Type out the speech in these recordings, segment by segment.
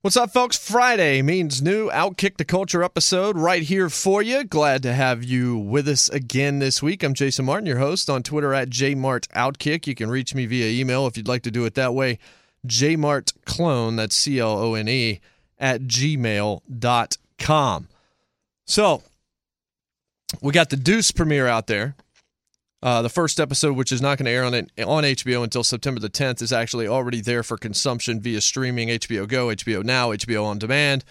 What's up, folks? Friday means new Outkick the Culture episode right here for you. Glad to have you with us again this week. I'm Jason Martin, your host on Twitter at JMartOutkick. You can reach me via email if you'd like to do it that way. JMartClone, that's C L O N E, at gmail.com. So, we got the Deuce premiere out there. Uh, the first episode, which is not going to air on it, on HBO until September the 10th, is actually already there for consumption via streaming HBO Go, HBO Now, HBO On Demand.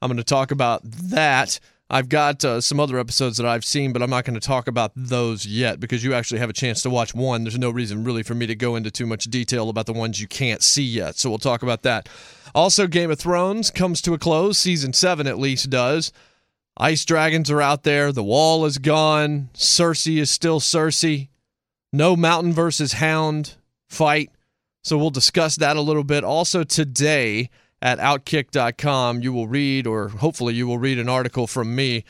I'm going to talk about that. I've got uh, some other episodes that I've seen, but I'm not going to talk about those yet because you actually have a chance to watch one. There's no reason really for me to go into too much detail about the ones you can't see yet. So we'll talk about that. Also, Game of Thrones comes to a close. Season 7 at least does. Ice dragons are out there. The wall is gone. Cersei is still Cersei. No mountain versus hound fight. So we'll discuss that a little bit. Also, today at outkick.com, you will read, or hopefully you will read, an article from me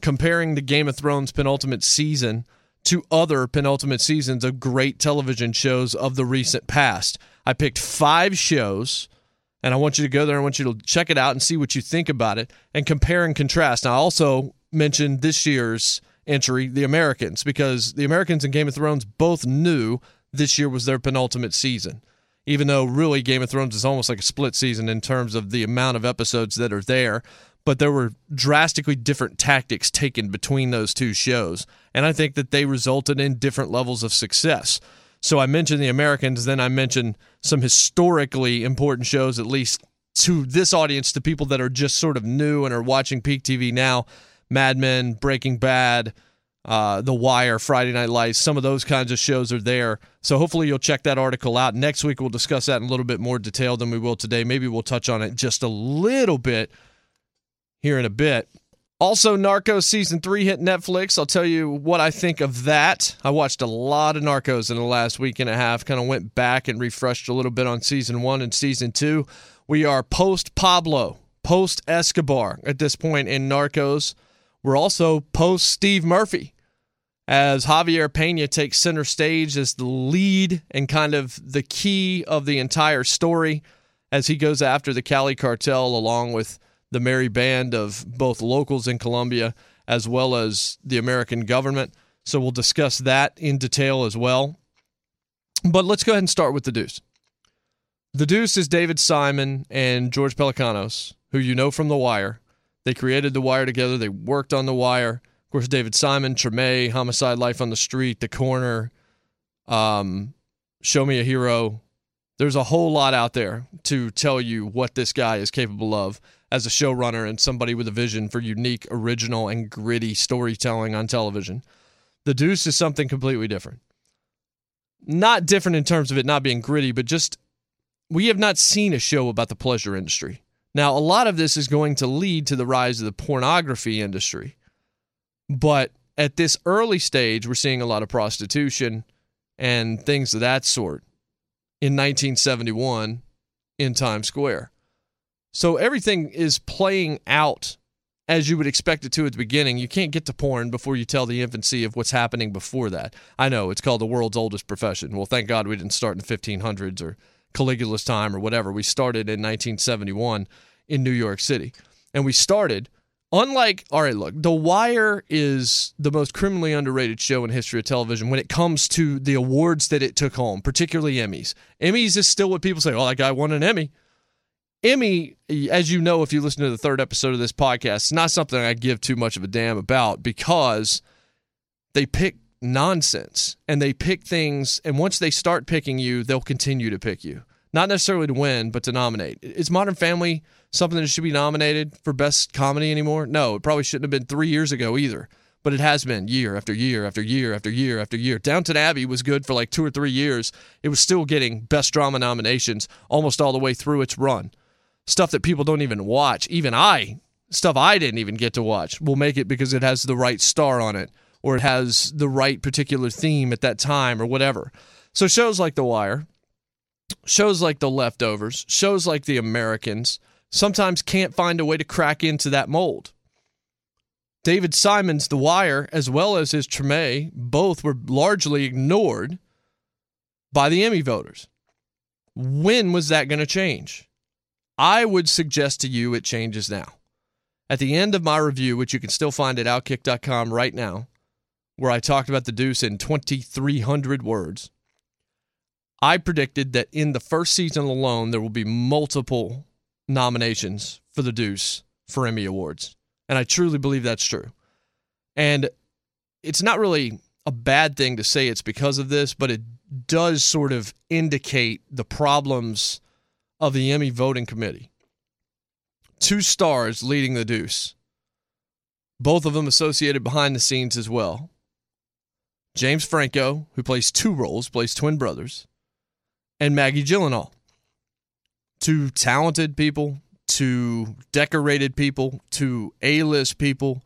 comparing the Game of Thrones penultimate season to other penultimate seasons of great television shows of the recent past. I picked five shows and I want you to go there. I want you to check it out and see what you think about it and compare and contrast. Now, I also mentioned this year's entry, The Americans, because The Americans and Game of Thrones both knew this year was their penultimate season. Even though really Game of Thrones is almost like a split season in terms of the amount of episodes that are there, but there were drastically different tactics taken between those two shows. And I think that they resulted in different levels of success. So I mentioned the Americans, then I mentioned some historically important shows, at least to this audience, to people that are just sort of new and are watching Peak TV now Mad Men, Breaking Bad, uh, The Wire, Friday Night Lights, some of those kinds of shows are there. So hopefully you'll check that article out. Next week we'll discuss that in a little bit more detail than we will today. Maybe we'll touch on it just a little bit here in a bit. Also, Narcos season three hit Netflix. I'll tell you what I think of that. I watched a lot of Narcos in the last week and a half, kind of went back and refreshed a little bit on season one and season two. We are post Pablo, post Escobar at this point in Narcos. We're also post Steve Murphy as Javier Pena takes center stage as the lead and kind of the key of the entire story as he goes after the Cali cartel along with the merry band of both locals in Colombia as well as the American government. So we'll discuss that in detail as well. But let's go ahead and start with the Deuce. The Deuce is David Simon and George Pelecanos, who you know from The Wire. They created The Wire together, they worked on The Wire. Of course, David Simon, Treme, Homicide, Life on the Street, The Corner, um, Show Me a Hero. There's a whole lot out there to tell you what this guy is capable of as a showrunner and somebody with a vision for unique, original, and gritty storytelling on television. The Deuce is something completely different. Not different in terms of it not being gritty, but just we have not seen a show about the pleasure industry. Now, a lot of this is going to lead to the rise of the pornography industry. But at this early stage, we're seeing a lot of prostitution and things of that sort in 1971 in Times Square. So everything is playing out as you would expect it to at the beginning. You can't get to porn before you tell the infancy of what's happening before that. I know it's called the world's oldest profession. Well, thank God we didn't start in the 1500s or Caligula's time or whatever. We started in 1971 in New York City. And we started, unlike, all right, look, The Wire is the most criminally underrated show in history of television when it comes to the awards that it took home, particularly Emmys. Emmys is still what people say, oh, that guy won an Emmy. Emmy, as you know, if you listen to the third episode of this podcast, it's not something I give too much of a damn about because they pick nonsense and they pick things. And once they start picking you, they'll continue to pick you. Not necessarily to win, but to nominate. Is Modern Family something that should be nominated for Best Comedy anymore? No, it probably shouldn't have been three years ago either. But it has been year after year after year after year after year. Downton Abbey was good for like two or three years. It was still getting Best Drama nominations almost all the way through its run. Stuff that people don't even watch. Even I, stuff I didn't even get to watch, will make it because it has the right star on it or it has the right particular theme at that time or whatever. So shows like The Wire, shows like The Leftovers, shows like The Americans sometimes can't find a way to crack into that mold. David Simon's The Wire, as well as his Treme, both were largely ignored by the Emmy voters. When was that going to change? I would suggest to you it changes now. At the end of my review, which you can still find at outkick.com right now, where I talked about the deuce in 2,300 words, I predicted that in the first season alone, there will be multiple nominations for the deuce for Emmy Awards. And I truly believe that's true. And it's not really a bad thing to say it's because of this, but it does sort of indicate the problems of the Emmy voting committee. Two stars leading the deuce, both of them associated behind the scenes as well. James Franco, who plays two roles, plays twin brothers, and Maggie Gyllenhaal. Two talented people, two decorated people, two A list people.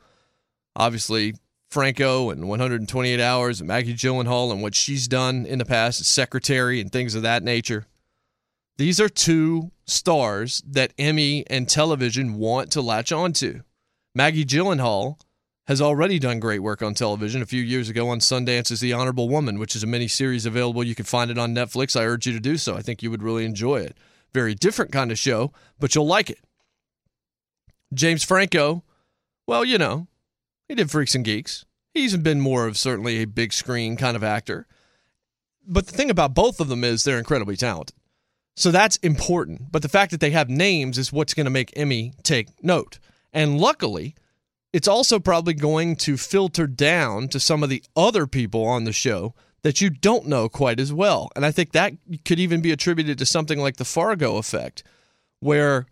Obviously, Franco and 128 Hours, and Maggie Gyllenhaal and what she's done in the past as secretary and things of that nature. These are two stars that Emmy and television want to latch onto. Maggie Gyllenhaal has already done great work on television. A few years ago on Sundance as The Honorable Woman, which is a mini series available. You can find it on Netflix. I urge you to do so. I think you would really enjoy it. Very different kind of show, but you'll like it. James Franco, well, you know, he did Freaks and Geeks. He's been more of certainly a big screen kind of actor. But the thing about both of them is they're incredibly talented. So that's important. But the fact that they have names is what's going to make Emmy take note. And luckily, it's also probably going to filter down to some of the other people on the show that you don't know quite as well. And I think that could even be attributed to something like the Fargo effect, where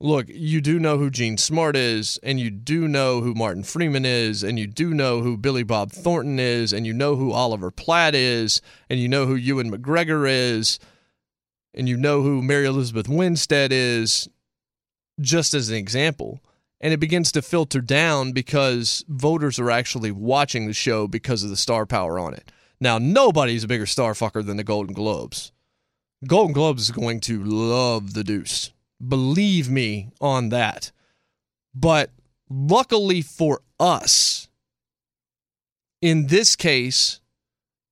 look, you do know who Jean Smart is, and you do know who Martin Freeman is, and you do know who Billy Bob Thornton is, and you know who Oliver Platt is, and you know who Ewan McGregor is, and you know who Mary Elizabeth Winstead is, just as an example. And it begins to filter down because voters are actually watching the show because of the star power on it. Now, nobody's a bigger star fucker than the Golden Globes. Golden Globes is going to love the deuce. Believe me on that. But luckily for us, in this case,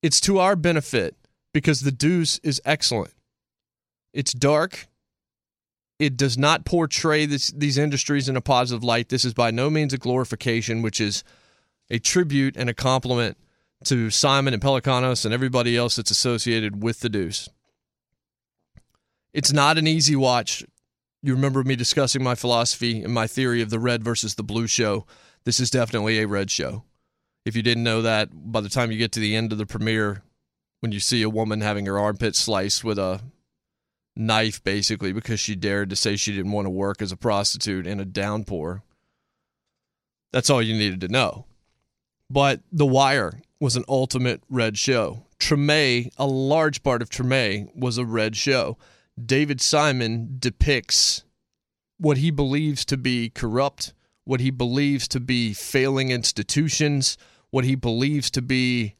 it's to our benefit because the deuce is excellent. It's dark. It does not portray this, these industries in a positive light. This is by no means a glorification, which is a tribute and a compliment to Simon and Pelecanos and everybody else that's associated with the Deuce. It's not an easy watch. You remember me discussing my philosophy and my theory of the red versus the blue show. This is definitely a red show. If you didn't know that, by the time you get to the end of the premiere, when you see a woman having her armpit sliced with a knife, basically, because she dared to say she didn't want to work as a prostitute in a downpour, that's all you needed to know. But The Wire was an ultimate red show. Treme, a large part of Treme, was a red show. David Simon depicts what he believes to be corrupt, what he believes to be failing institutions, what he believes to be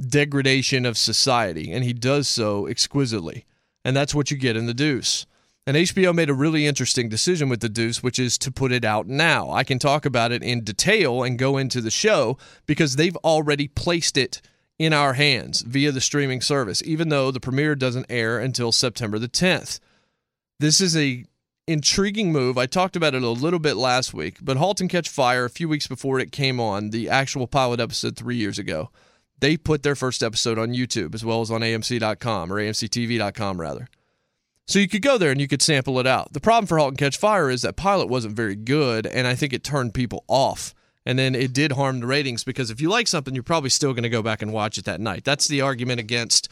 degradation of society, and he does so exquisitely. And that's what you get in The Deuce. And HBO made a really interesting decision with The Deuce, which is to put it out now. I can talk about it in detail and go into the show because they've already placed it in our hands via the streaming service, even though the premiere doesn't air until September the 10th. This is a intriguing move. I talked about it a little bit last week, but Halt and Catch Fire, a few weeks before it came on, the actual pilot episode three years ago, they put their first episode on YouTube as well as on AMC.com or AMCTV.com rather. So you could go there and you could sample it out. The problem for Halt and Catch Fire is that pilot wasn't very good, and I think it turned people off. And then it did harm the ratings because if you like something, you're probably still going to go back and watch it that night. That's the argument against,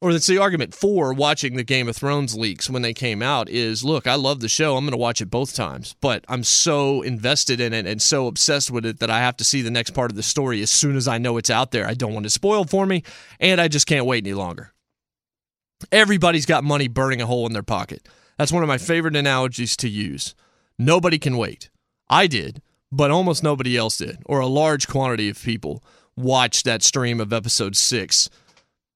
or that's the argument for watching the Game of Thrones leaks when they came out. Is look, I love the show. I'm going to watch it both times, but I'm so invested in it and so obsessed with it that I have to see the next part of the story as soon as I know it's out there. I don't want it spoiled for me, and I just can't wait any longer. Everybody's got money burning a hole in their pocket. That's one of my favorite analogies to use. Nobody can wait. I did, but almost nobody else did, or a large quantity of people watched that stream of episode six,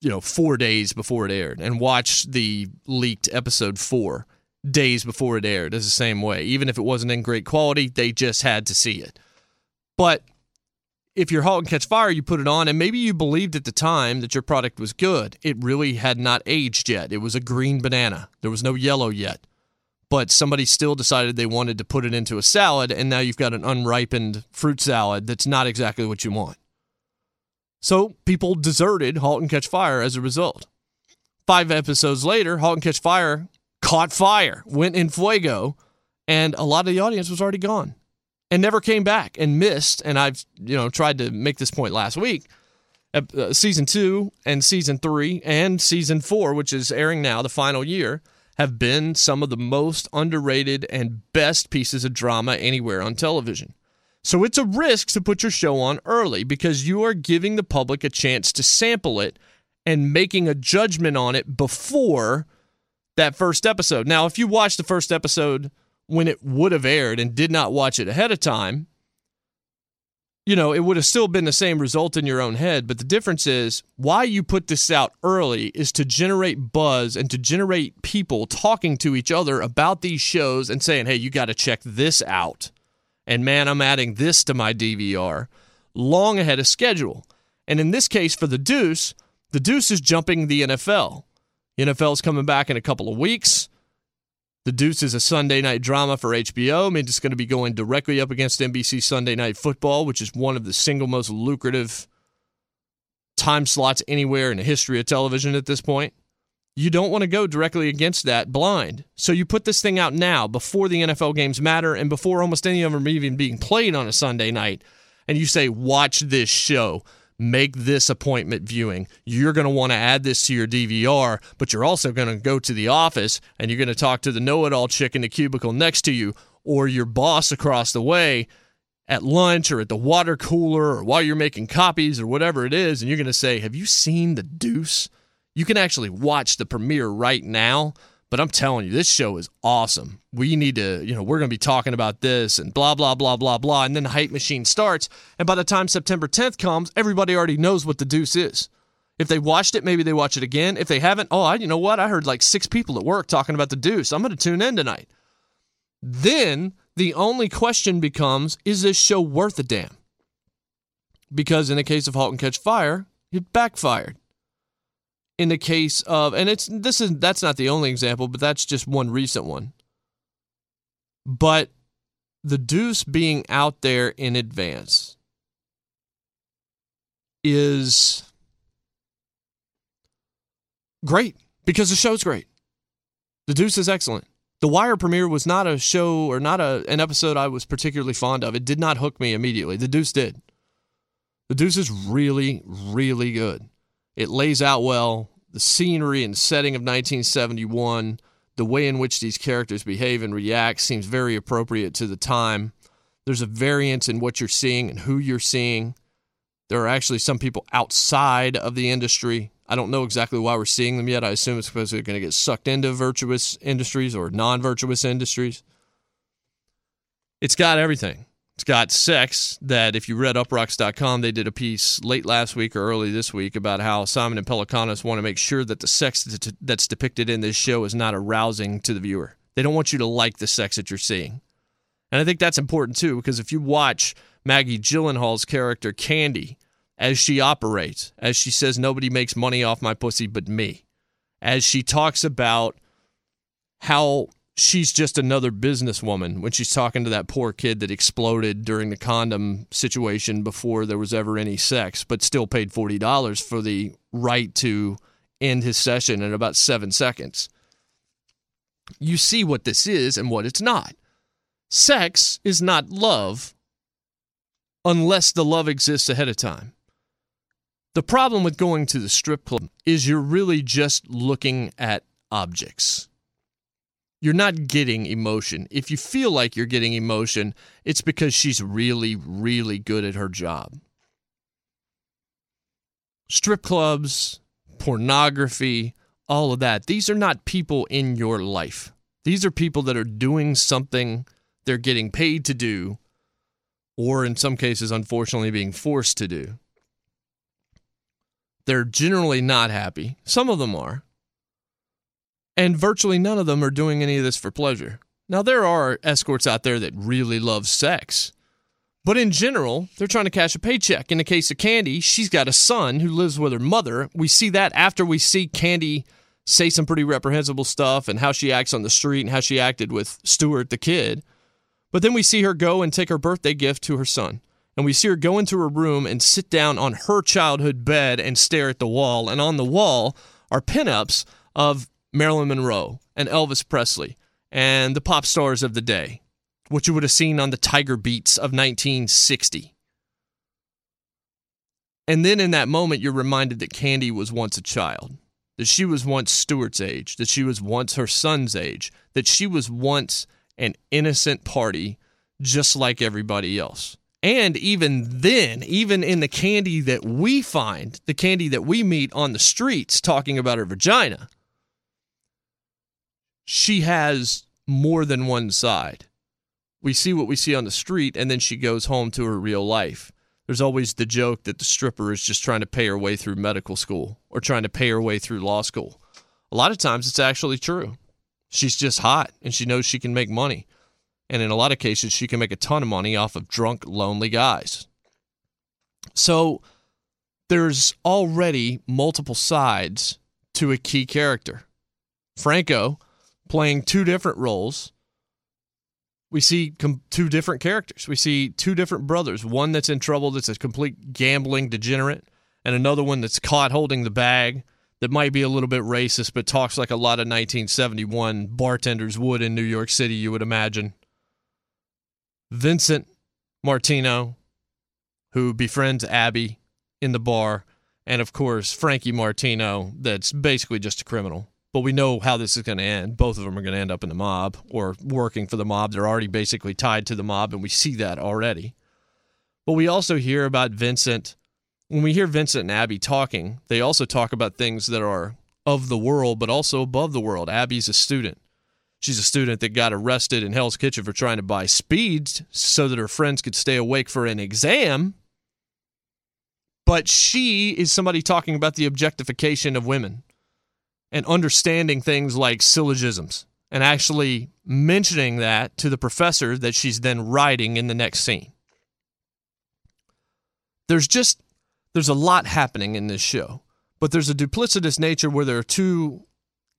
you know, four days before it aired, and watched the leaked episode four days before it aired as the same way. Even if it wasn't in great quality, they just had to see it. But if you're Halt and Catch Fire, you put it on, and maybe you believed at the time that your product was good. It really had not aged yet. It was a green banana, there was no yellow yet. But somebody still decided they wanted to put it into a salad, and now you've got an unripened fruit salad that's not exactly what you want. So people deserted Halt and Catch Fire as a result. Five episodes later, Halt and Catch Fire caught fire, went in fuego, and a lot of the audience was already gone and never came back and missed. And I've you know tried to make this point last week. Uh, season two and season three and season four, which is airing now, the final year, have been some of the most underrated and best pieces of drama anywhere on television. So it's a risk to put your show on early because you are giving the public a chance to sample it and making a judgment on it before that first episode. Now, if you watch the first episode when it would have aired and did not watch it ahead of time, you know, it would have still been the same result in your own head. But the difference is why you put this out early is to generate buzz and to generate people talking to each other about these shows and saying, hey, you got to check this out. And man, I'm adding this to my DVR long ahead of schedule. And in this case, for the Deuce, the Deuce is jumping the NFL. The NFL is coming back in a couple of weeks. The Deuce is a Sunday night drama for HBO. I mean, it's going to be going directly up against NBC Sunday Night Football, which is one of the single most lucrative time slots anywhere in the history of television at this point. You don't want to go directly against that blind. So you put this thing out now before the NFL games matter and before almost any of them are even being played on a Sunday night. And you say, watch this show make this appointment viewing. You're going to want to add this to your DVR, but you're also going to go to the office and you're going to talk to the know it all chick in the cubicle next to you or your boss across the way at lunch or at the water cooler or while you're making copies or whatever it is. And you're going to say, Have you seen The Deuce? You can actually watch the premiere right now but I'm telling you, this show is awesome. We need to, you know, we're going to be talking about this and blah, blah, blah, blah, blah. And then the hype machine starts. And by the time September 10th comes, everybody already knows what the deuce is. If they watched it, maybe they watch it again. If they haven't, oh, I, you know what? I heard like six people at work talking about the deuce. I'm going to tune in tonight. Then the only question becomes is this show worth a damn? Because in the case of Halt and Catch Fire, it backfired in the case of and it's this is that's not the only example but that's just one recent one. But the deuce being out there in advance is great because the show's great. The deuce is excellent. The wire premiere was not a show or not a, an episode i was particularly fond of. It did not hook me immediately. The deuce did. The deuce is really really good. It lays out well the scenery and setting of 1971, the way in which these characters behave and react seems very appropriate to the time. There's a variance in what you're seeing and who you're seeing. There are actually some people outside of the industry. I don't know exactly why we're seeing them yet. I assume it's because they're going to get sucked into virtuous industries or non virtuous industries. It's got everything. It's got sex that if you read uproxx.com, they did a piece late last week or early this week about how Simon and Pelecanos want to make sure that the sex that's depicted in this show is not arousing to the viewer. They don't want you to like the sex that you're seeing. And I think that's important too, because if you watch Maggie Gyllenhaal's character Candy as she operates, as she says, nobody makes money off my pussy but me, as she talks about how she's just another businesswoman when she's talking to that poor kid that exploded during the condom situation before there was ever any sex, but still paid $40 for the right to end his session in about seven seconds. You see what this is and what it's not. Sex is not love unless the love exists ahead of time. The problem with going to the strip club is you're really just looking at objects you're not getting emotion. If you feel like you're getting emotion, it's because she's really, really good at her job. Strip clubs, pornography, all of that, these are not people in your life. These are people that are doing something they're getting paid to do, or in some cases, unfortunately, being forced to do. They're generally not happy. Some of them are. And virtually none of them are doing any of this for pleasure. Now, there are escorts out there that really love sex. But in general, they're trying to cash a paycheck. In the case of Candy, she's got a son who lives with her mother. We see that after we see Candy say some pretty reprehensible stuff and how she acts on the street and how she acted with Stuart, the kid. But then we see her go and take her birthday gift to her son. And we see her go into her room and sit down on her childhood bed and stare at the wall. And on the wall are pinups of Marilyn Monroe and Elvis Presley and the pop stars of the day what you would have seen on the Tiger Beats of 1960. And then in that moment, you're reminded that Candy was once a child, that she was once Stuart's age, that she was once her son's age, that she was once an innocent party just like everybody else. And even then, even in the candy that we find, the candy that we meet on the streets talking about her vagina, she has more than one side we see what we see on the street, and then she goes home to her real life. There's always the joke that the stripper is just trying to pay her way through medical school or trying to pay her way through law school. A lot of times it's actually true. She's just hot and she knows she can make money. And in a lot of cases, she can make a ton of money off of drunk, lonely guys. So there's already multiple sides to a key character. Franco playing two different roles we see com- two different characters. We see two different brothers. One that's in trouble, that's a complete gambling degenerate, and another one that's caught holding the bag that might be a little bit racist, but talks like a lot of 1971 bartenders would in New York City, you would imagine. Vincent Martino, who befriends Abby in the bar, and of course, Frankie Martino, that's basically just a criminal but we know how this is going to end. Both of them are going to end up in the mob or working for the mob. They're already basically tied to the mob, and we see that already. But we also hear about Vincent. When we hear Vincent and Abby talking, they also talk about things that are of the world, but also above the world. Abby's a student. She's a student that got arrested in Hell's Kitchen for trying to buy speeds so that her friends could stay awake for an exam. But she is somebody talking about the objectification of women and understanding things like syllogisms and actually mentioning that to the professor that she's then writing in the next scene. There's just there's a lot happening in this show, but there's a duplicitous nature where there are two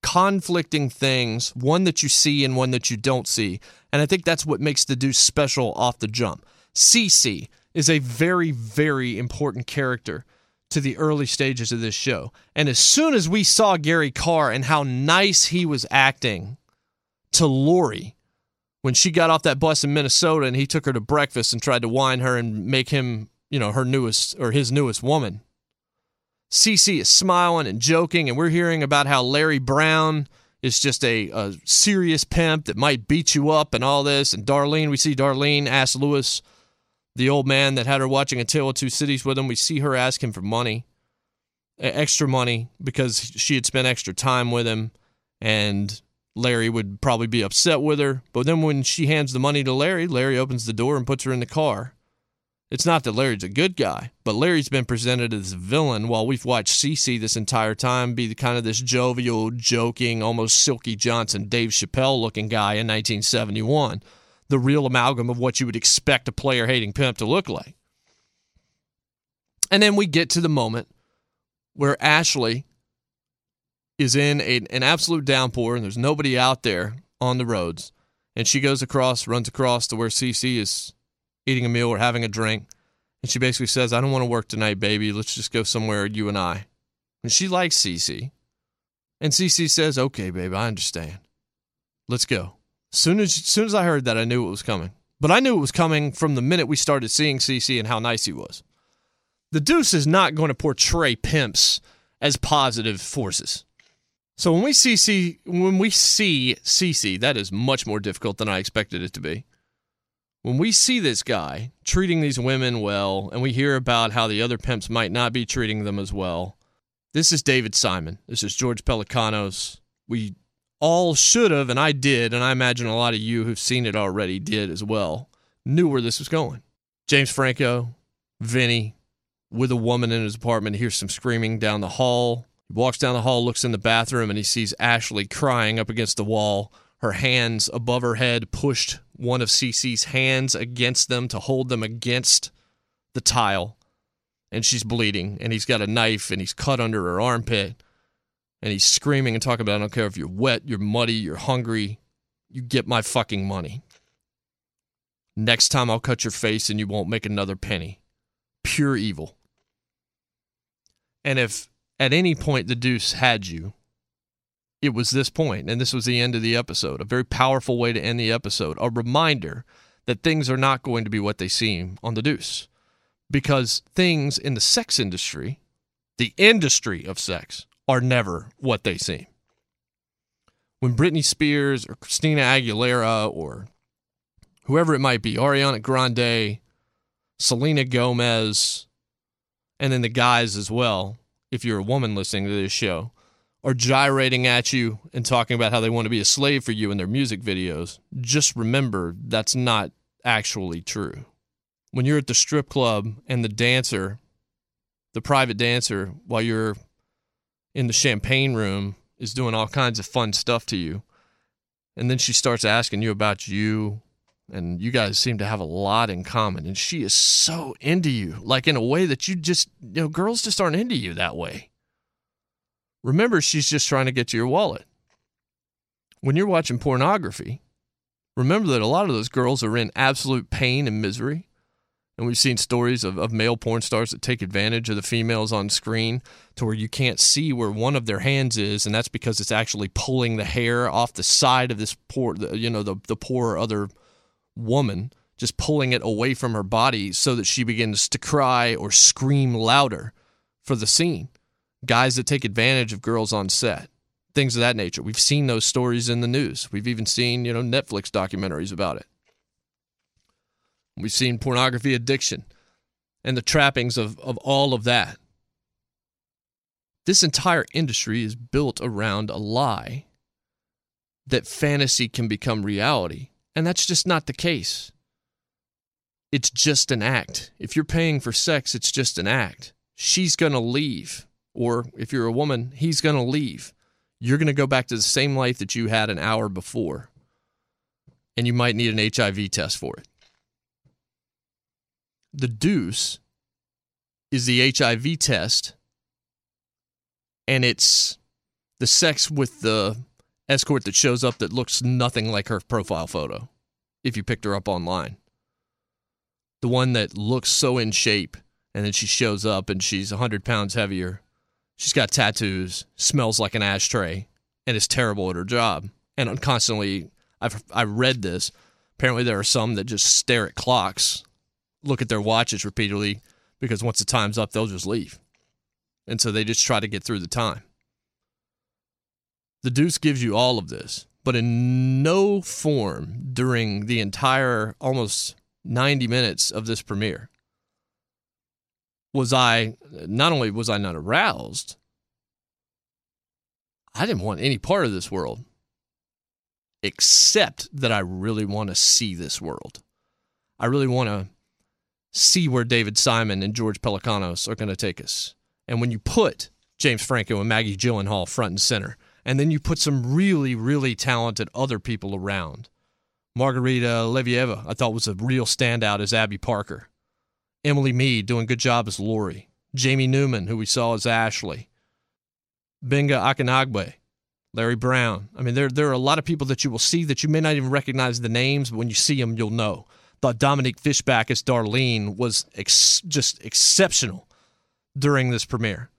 conflicting things, one that you see and one that you don't see. And I think that's what makes the Deuce special off the jump. Cece is a very, very important character to the early stages of this show. And as soon as we saw Gary Carr and how nice he was acting to Lori when she got off that bus in Minnesota and he took her to breakfast and tried to wine her and make him, you know, her newest or his newest woman. CC is smiling and joking, and we're hearing about how Larry Brown is just a, a serious pimp that might beat you up and all this. And Darlene, we see Darlene ask Lewis the old man that had her watching A Tale of Two Cities with him. We see her ask him for money, extra money, because she had spent extra time with him, and Larry would probably be upset with her. But then when she hands the money to Larry, Larry opens the door and puts her in the car. It's not that Larry's a good guy, but Larry's been presented as a villain while we've watched Cece this entire time be the kind of this jovial, joking, almost Silky Johnson, Dave Chappelle looking guy in 1971 the real amalgam of what you would expect a player hating pimp to look like. And then we get to the moment where Ashley is in a, an absolute downpour and there's nobody out there on the roads. And she goes across, runs across to where Cece is eating a meal or having a drink. And she basically says, I don't want to work tonight, baby. Let's just go somewhere, you and I. And she likes Cece. And Cece says, Okay, babe, I understand. Let's go. Soon as soon as I heard that, I knew it was coming. But I knew it was coming from the minute we started seeing CC and how nice he was. The Deuce is not going to portray pimps as positive forces. So when we see C, when we see CC, that is much more difficult than I expected it to be. When we see this guy treating these women well, and we hear about how the other pimps might not be treating them as well, this is David Simon. This is George Pelecanos. We all should have, and I did, and I imagine a lot of you who've seen it already did as well, knew where this was going. James Franco, Vinny, with a woman in his apartment, hears some screaming down the hall. He walks down the hall, looks in the bathroom, and he sees Ashley crying up against the wall, her hands above her head, pushed one of Cece's hands against them to hold them against the tile. And she's bleeding, and he's got a knife, and he's cut under her armpit and he's screaming and talking about, I don't care if you're wet, you're muddy, you're hungry, you get my fucking money. Next time I'll cut your face and you won't make another penny. Pure evil. And if at any point the deuce had you, it was this point, and this was the end of the episode. A very powerful way to end the episode. A reminder that things are not going to be what they seem on the deuce. Because things in the sex industry, the industry of sex, are never what they seem. When Britney Spears or Christina Aguilera or whoever it might be, Ariana Grande, Selena Gomez, and then the guys as well, if you're a woman listening to this show, are gyrating at you and talking about how they want to be a slave for you in their music videos, just remember that's not actually true. When you're at the strip club and the dancer, the private dancer, while you're in the champagne room is doing all kinds of fun stuff to you. And then she starts asking you about you, and you guys seem to have a lot in common. And she is so into you, like in a way that you just, you know, girls just aren't into you that way. Remember, she's just trying to get to your wallet. When you're watching pornography, remember that a lot of those girls are in absolute pain and misery. And we've seen stories of, of male porn stars that take advantage of the females on screen to where you can't see where one of their hands is, and that's because it's actually pulling the hair off the side of this poor, you know, the, the poor other woman, just pulling it away from her body so that she begins to cry or scream louder for the scene. Guys that take advantage of girls on set, things of that nature. We've seen those stories in the news. We've even seen, you know, Netflix documentaries about it. We've seen pornography addiction and the trappings of, of all of that. This entire industry is built around a lie that fantasy can become reality. And that's just not the case. It's just an act. If you're paying for sex, it's just an act. She's going to leave. Or if you're a woman, he's going to leave. You're going to go back to the same life that you had an hour before. And you might need an HIV test for it the deuce is the HIV test, and it's the sex with the escort that shows up that looks nothing like her profile photo if you picked her up online. The one that looks so in shape, and then she shows up and she's 100 pounds heavier. She's got tattoos, smells like an ashtray, and is terrible at her job. And I'm constantly, I've I've read this. Apparently, there are some that just stare at clocks look at their watches repeatedly because once the time's up, they'll just leave. And so they just try to get through the time. The Deuce gives you all of this, but in no form during the entire almost 90 minutes of this premiere was I, not only was I not aroused, I didn't want any part of this world except that I really want to see this world. I really want to see where David Simon and George Pelecanos are going to take us. And when you put James Franco and Maggie Gyllenhaal front and center, and then you put some really, really talented other people around. Margarita Levieva, I thought was a real standout as Abby Parker. Emily Meade doing a good job as Lori. Jamie Neumann, who we saw as Ashley. Gbenga Akinnagbe, Larry Brown. I mean, there, there are a lot of people that you will see that you may not even recognize the names, but when you see them, you'll know thought Dominique Fishback as Darlene was ex- just exceptional during this premiere.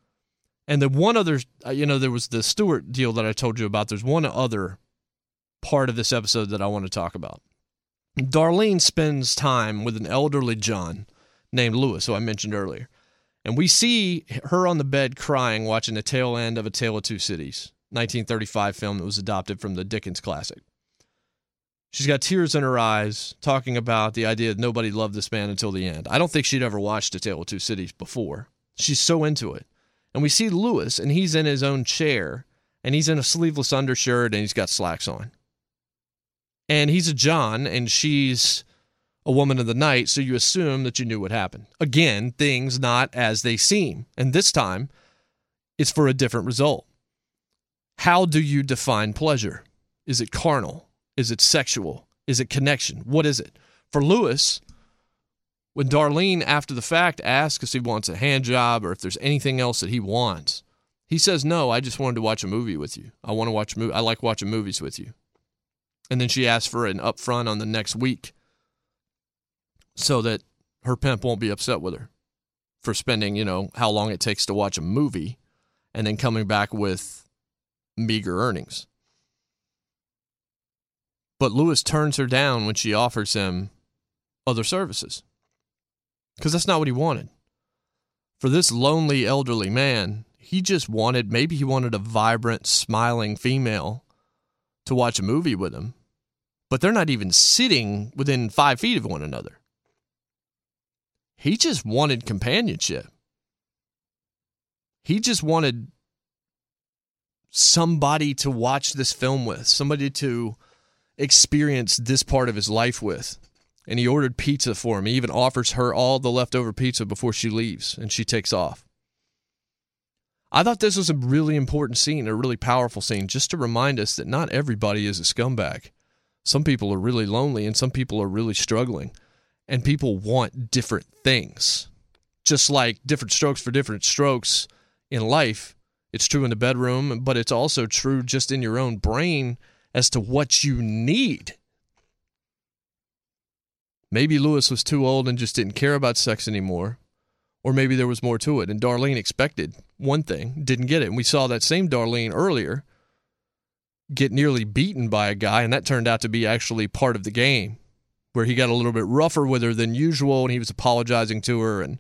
And the one other, uh, you know, there was the Stewart deal that I told you about. There's one other part of this episode that I want to talk about. Darlene spends time with an elderly John named Lewis, who I mentioned earlier. And we see her on the bed crying, watching the tail end of A Tale of Two Cities, 1935 film that was adopted from the Dickens classic. She's got tears in her eyes, talking about the idea that nobody loved this man until the end. I don't think she'd ever watched A Tale of Two Cities before. She's so into it. And we see Lewis, and he's in his own chair and he's in a sleeveless undershirt and he's got slacks on. And he's a John and she's a woman of the night, so you assume that you knew what happened. Again, things not as they seem. And this time, it's for a different result. How do you define pleasure? Is it carnal? Is it sexual? Is it connection? What is it? For Lewis, when Darlene, after the fact, asks if he wants a hand job or if there's anything else that he wants, he says, No, I just wanted to watch a movie with you. I want to watch movie. I like watching movies with you. And then she asks for an upfront on the next week so that her pimp won't be upset with her for spending, you know, how long it takes to watch a movie and then coming back with meager earnings. But Lewis turns her down when she offers him other services because that's not what he wanted. For this lonely elderly man, he just wanted maybe he wanted a vibrant, smiling female to watch a movie with him, but they're not even sitting within five feet of one another. He just wanted companionship. He just wanted somebody to watch this film with, somebody to experience this part of his life with. And he ordered pizza for him. He even offers her all the leftover pizza before she leaves and she takes off. I thought this was a really important scene, a really powerful scene, just to remind us that not everybody is a scumbag. Some people are really lonely and some people are really struggling and people want different things. Just like different strokes for different strokes in life, it's true in the bedroom, but it's also true just in your own brain as to what you need. Maybe Lewis was too old and just didn't care about sex anymore. Or maybe there was more to it, and Darlene expected one thing, didn't get it. And we saw that same Darlene earlier get nearly beaten by a guy, and that turned out to be actually part of the game where he got a little bit rougher with her than usual and he was apologizing to her and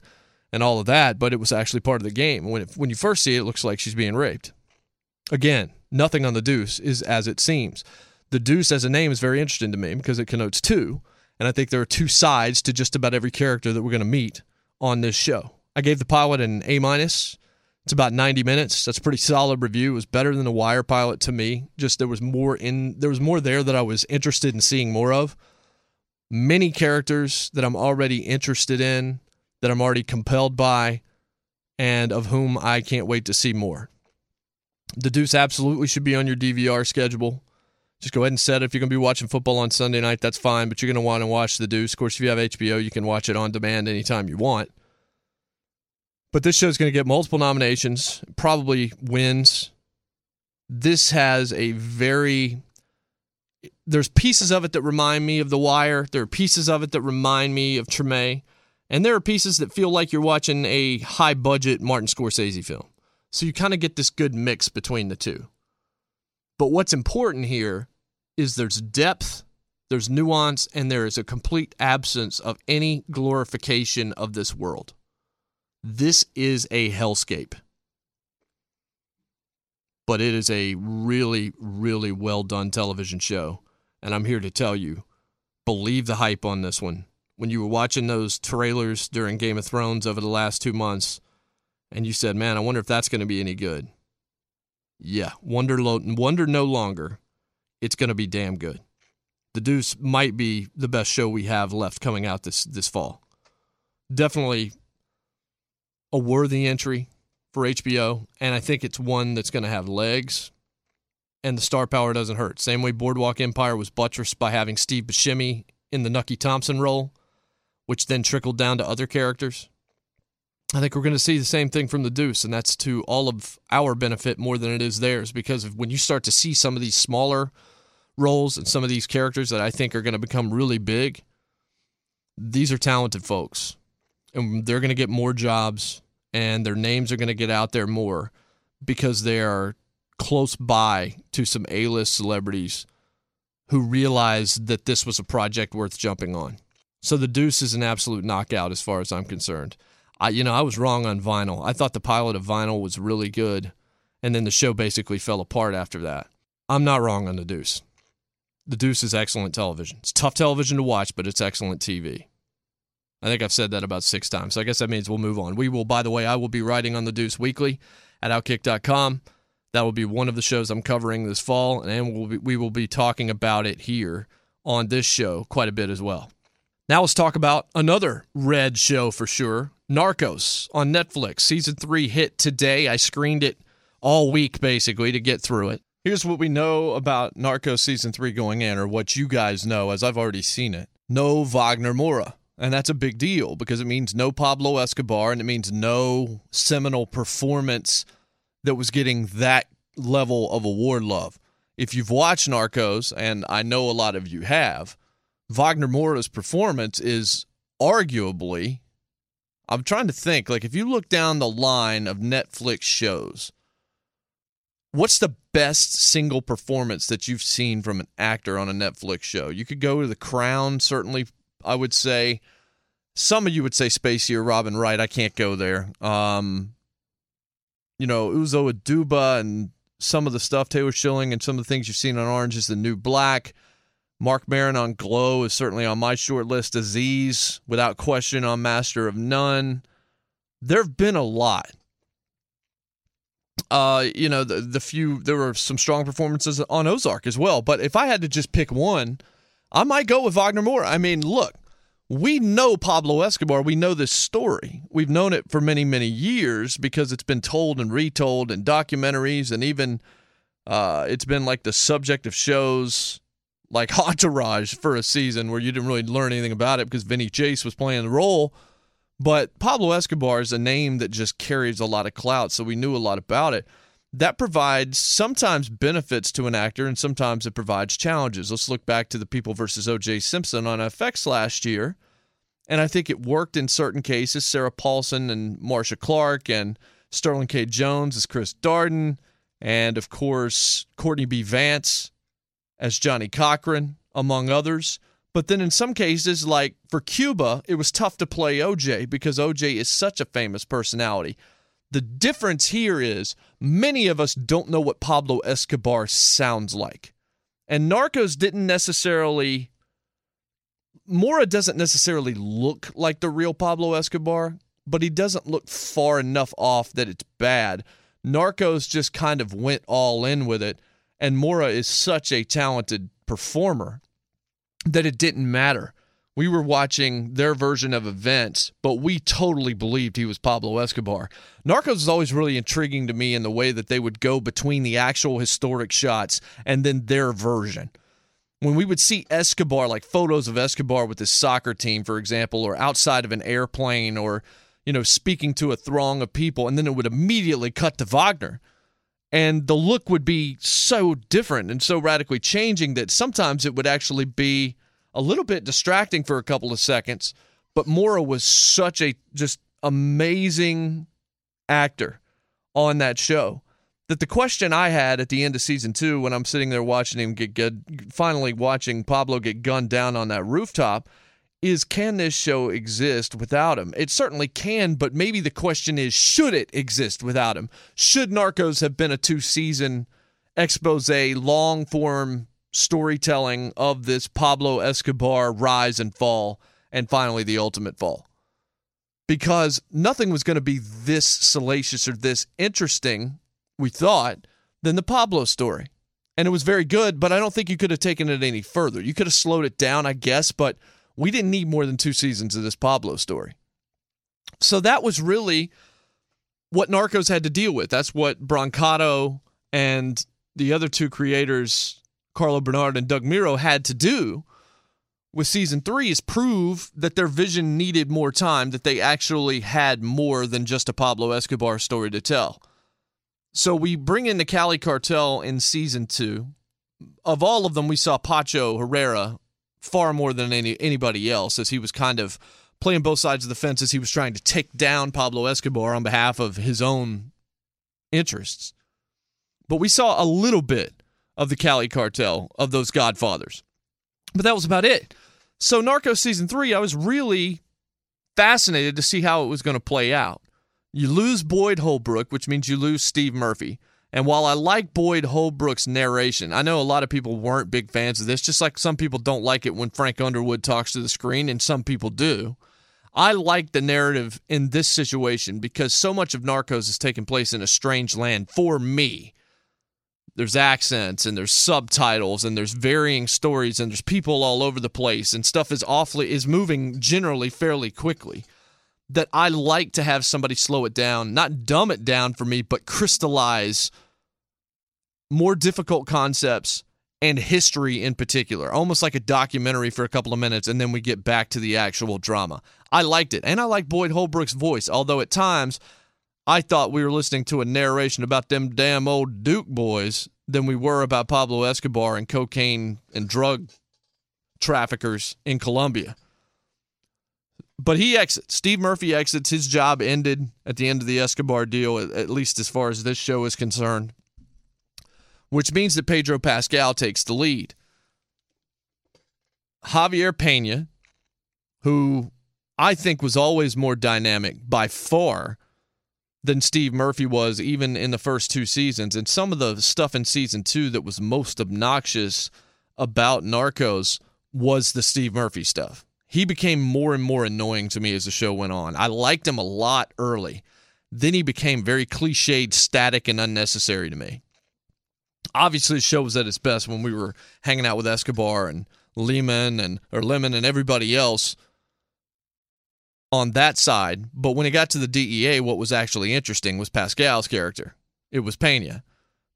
and all of that, but it was actually part of the game. When it, when you first see it, it looks like she's being raped. Again, nothing on the deuce is as it seems. The deuce as a name is very interesting to me because it connotes two, and I think there are two sides to just about every character that we're going to meet on this show. I gave the pilot an A minus. It's about 90 minutes. That's a pretty solid review. It was better than the Wire pilot to me. Just there was more in there was more there that I was interested in seeing more of many characters that I'm already interested in, that I'm already compelled by, and of whom I can't wait to see more. The Deuce absolutely should be on your DVR schedule. Just go ahead and set it. If you're going to be watching football on Sunday night, that's fine, but you're going to want to watch The Deuce. Of course, if you have HBO, you can watch it on demand anytime you want. But this show is going to get multiple nominations, probably wins. This has a very there's pieces of it that remind me of The Wire. There are pieces of it that remind me of Treme. And there are pieces that feel like you're watching a high budget Martin Scorsese film. So you kind of get this good mix between the two. But what's important here is there's depth, there's nuance, and there is a complete absence of any glorification of this world. This is a hellscape. But it is a really, really well done television show and I'm here to tell you believe the hype on this one. When you were watching those trailers during Game of Thrones over the last two months, and you said, Man, I wonder if that's going to be any good. Yeah, wonder, lo- wonder no longer. It's going to be damn good. The Deuce might be the best show we have left coming out this, this fall. Definitely a worthy entry for HBO, and I think it's one that's going to have legs and the star power doesn't hurt. Same way Boardwalk Empire was buttressed by having Steve Buscemi in the Nucky Thompson role, which then trickled down to other characters. I think we're going to see the same thing from the Deuce, and that's to all of our benefit more than it is theirs. Because when you start to see some of these smaller roles and some of these characters that I think are going to become really big, these are talented folks, and they're going to get more jobs, and their names are going to get out there more because they are close by to some A list celebrities who realized that this was a project worth jumping on. So the Deuce is an absolute knockout as far as I'm concerned. I, you know, I was wrong on Vinyl. I thought the pilot of Vinyl was really good, and then the show basically fell apart after that. I'm not wrong on the Deuce. The Deuce is excellent television. It's tough television to watch, but it's excellent TV. I think I've said that about six times. So I guess that means we'll move on. We will, by the way, I will be writing on the Deuce weekly at Outkick.com. That will be one of the shows I'm covering this fall, and we'll be, we will be talking about it here on this show quite a bit as well. Now let's talk about another red show for sure Narcos on Netflix. Season three hit today. I screened it all week basically to get through it. Here's what we know about Narcos season three going in, or what you guys know, as I've already seen it. No Wagner Moura. And that's a big deal because it means no Pablo Escobar and it means no seminal performance that was getting that level of award love. If you've watched Narcos, and I know a lot of you have, Wagner Moura's performance is arguably, I'm trying to think, like if you look down the line of Netflix shows, what's the best single performance that you've seen from an actor on a Netflix show? You could go to The Crown, certainly, I would say. Some of you would say Spacey or Robin Wright. I can't go there. Um, you know, Uzo Aduba and some of the stuff, Taylor Schilling, and some of the things you've seen on Orange is the New Black. Marc Maron on Glow is certainly on my short list. Aziz, without question, on Master of None. There have been a lot. Uh, you know, the the few there were some strong performances on Ozark as well. But if I had to just pick one, I might go with Wagner Moura. I mean, look, we know Pablo Escobar. We know this story. We've known it for many, many years because it's been told and retold in documentaries, and even uh, it's been like the subject of shows like Entourage for a season where you didn't really learn anything about it because Vinny Chase was playing the role. But Pablo Escobar is a name that just carries a lot of clout, so we knew a lot about it. That provides sometimes benefits to an actor, and sometimes it provides challenges. Let's look back to the People versus O.J. Simpson on FX last year, and I think it worked in certain cases. Sarah Paulson and Marcia Clark, and Sterling K. Jones as Chris Darden, and of course Courtney B. Vance as Johnny Cochran, among others. But then in some cases, like for Cuba, it was tough to play OJ because OJ is such a famous personality. The difference here is many of us don't know what Pablo Escobar sounds like. And Narcos didn't necessarily, Moura doesn't necessarily look like the real Pablo Escobar, but he doesn't look far enough off that it's bad. Narcos just kind of went all in with it and Moura is such a talented performer that it didn't matter. We were watching their version of events, but we totally believed he was Pablo Escobar. Narcos is always really intriguing to me in the way that they would go between the actual historic shots and then their version. When we would see Escobar, like photos of Escobar with his soccer team, for example, or outside of an airplane, or you know, speaking to a throng of people, and then it would immediately cut to Wagner and the look would be so different and so radically changing that sometimes it would actually be a little bit distracting for a couple of seconds. But Moura was such a just amazing actor on that show that the question I had at the end of season two when I'm sitting there watching him get finally watching Pablo get gunned down on that rooftop is can this show exist without him? It certainly can, but maybe the question is should it exist without him? Should Narcos have been a two season expose, long form storytelling of this Pablo Escobar rise and fall, and finally the ultimate fall? Because nothing was going to be this salacious or this interesting, we thought, than the Pablo story. And it was very good, but I don't think you could have taken it any further. You could have slowed it down, I guess, but we didn't need more than two seasons of this Pablo story. So that was really what Narcos had to deal with. That's what Brancato and the other two creators, Carlo Bernard and Doug Miro, had to do with season three is prove that their vision needed more time, that they actually had more than just a Pablo Escobar story to tell. So we bring in the Cali Cartel in season two. Of all of them, we saw Pacho Herrera far more than any anybody else, as he was kind of playing both sides of the fence as he was trying to take down Pablo Escobar on behalf of his own interests. But we saw a little bit of the Cali cartel of those godfathers. But that was about it. So Narcos season 3, I was really fascinated to see how it was going to play out. You lose Boyd Holbrook, which means you lose Steve Murphy. And while I like Boyd Holbrook's narration, I know a lot of people weren't big fans of this, just like some people don't like it when Frank Underwood talks to the screen, and some people do. I like the narrative in this situation because so much of Narcos is taking place in a strange land for me. there's accents and there's subtitles and there's varying stories and there's people all over the place and stuff is awfully is moving generally fairly quickly that I like to have somebody slow it down, not dumb it down for me, but crystallize more difficult concepts and history in particular, almost like a documentary for a couple of minutes, and then we get back to the actual drama. I liked it, and I like Boyd Holbrook's voice, although at times I thought we were listening to a narration about them damn old Duke boys than we were about Pablo Escobar and cocaine and drug traffickers in Colombia. But he exits. Steve Murphy exits. His job ended at the end of the Escobar deal, at least as far as this show is concerned, which means that Pedro Pascal takes the lead. Javier Pena, who I think was always more dynamic by far than Steve Murphy was, even in the first two seasons. And some of the stuff in season two that was most obnoxious about Narcos was the Steve Murphy stuff. He became more and more annoying to me as the show went on. I liked him a lot early. Then he became very cliched, static, and unnecessary to me. Obviously, the show was at its best when we were hanging out with Escobar and Lehman and or Lemon and everybody else on that side. But when it got to the DEA, what was actually interesting was Pascal's character. It was Pena.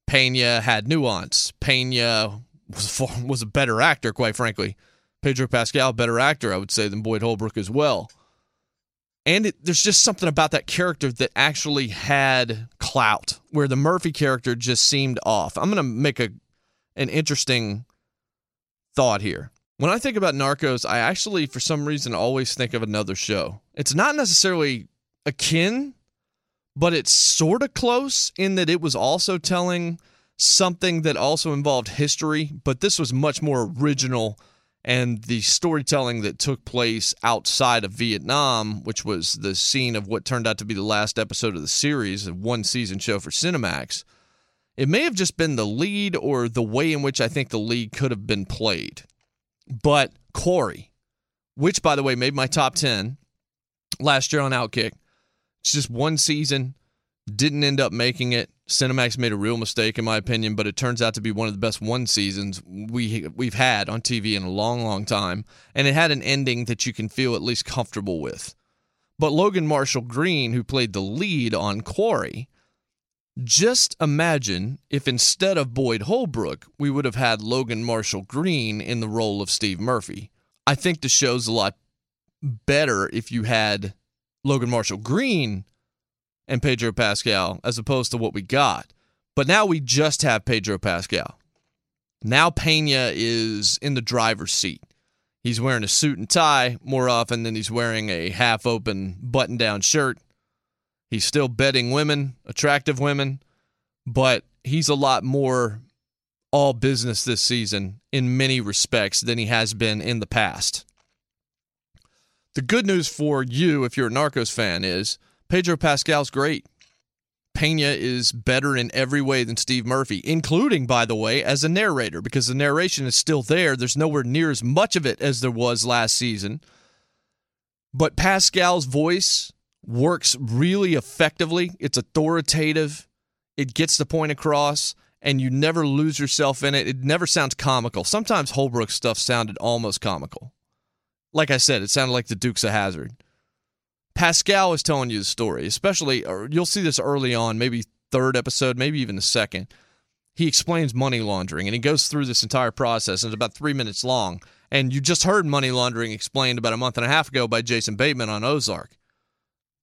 Pena had nuance. Pena was was a better actor, quite frankly. Pedro Pascal, better actor, I would say, than Boyd Holbrook as well. And it, there's just something about that character that actually had clout, where the Murphy character just seemed off. I'm going to make a an interesting thought here. When I think about Narcos, I actually, for some reason, always think of another show. It's not necessarily akin, but it's sort of close in that it was also telling something that also involved history, but this was much more original. And the storytelling that took place outside of Vietnam, which was the scene of what turned out to be the last episode of the series, a one season show for Cinemax, it may have just been the lead or the way in which I think the lead could have been played. But Quarry, which by the way made my top 10 last year on Outkick, it's just one season, didn't end up making it. Cinemax made a real mistake in my opinion, but it turns out to be one of the best one seasons we we've had on TV in a long long time, and it had an ending that you can feel at least comfortable with. But Logan Marshall Green, who played the lead on Quarry, just imagine if instead of Boyd Holbrook, we would have had Logan Marshall Green in the role of Steve Murphy. I think the show's a lot better if you had Logan Marshall Green and Pedro Pascal as opposed to what we got. But now we just have Pedro Pascal. Now Pena is in the driver's seat. He's wearing a suit and tie more often than he's wearing a half open button down shirt. He's still betting women, attractive women, but he's a lot more all business this season in many respects than he has been in the past. The good news for you, if you're a Narcos fan, is Pedro Pascal's great. Pena is better in every way than Steve Murphy, including, by the way, as a narrator, because the narration is still there. There's nowhere near as much of it as there was last season. But Pascal's voice works really effectively. It's authoritative, it gets the point across, and you never lose yourself in it. It never sounds comical. Sometimes Holbrook stuff sounded almost comical. Like I said, it sounded like the Dukes of Hazzard. Pascal is telling you the story, especially, you'll see this early on, maybe third episode, maybe even the second. He explains money laundering and he goes through this entire process, and it's about three minutes long. And you just heard money laundering explained about a month and a half ago by Jason Bateman on Ozark.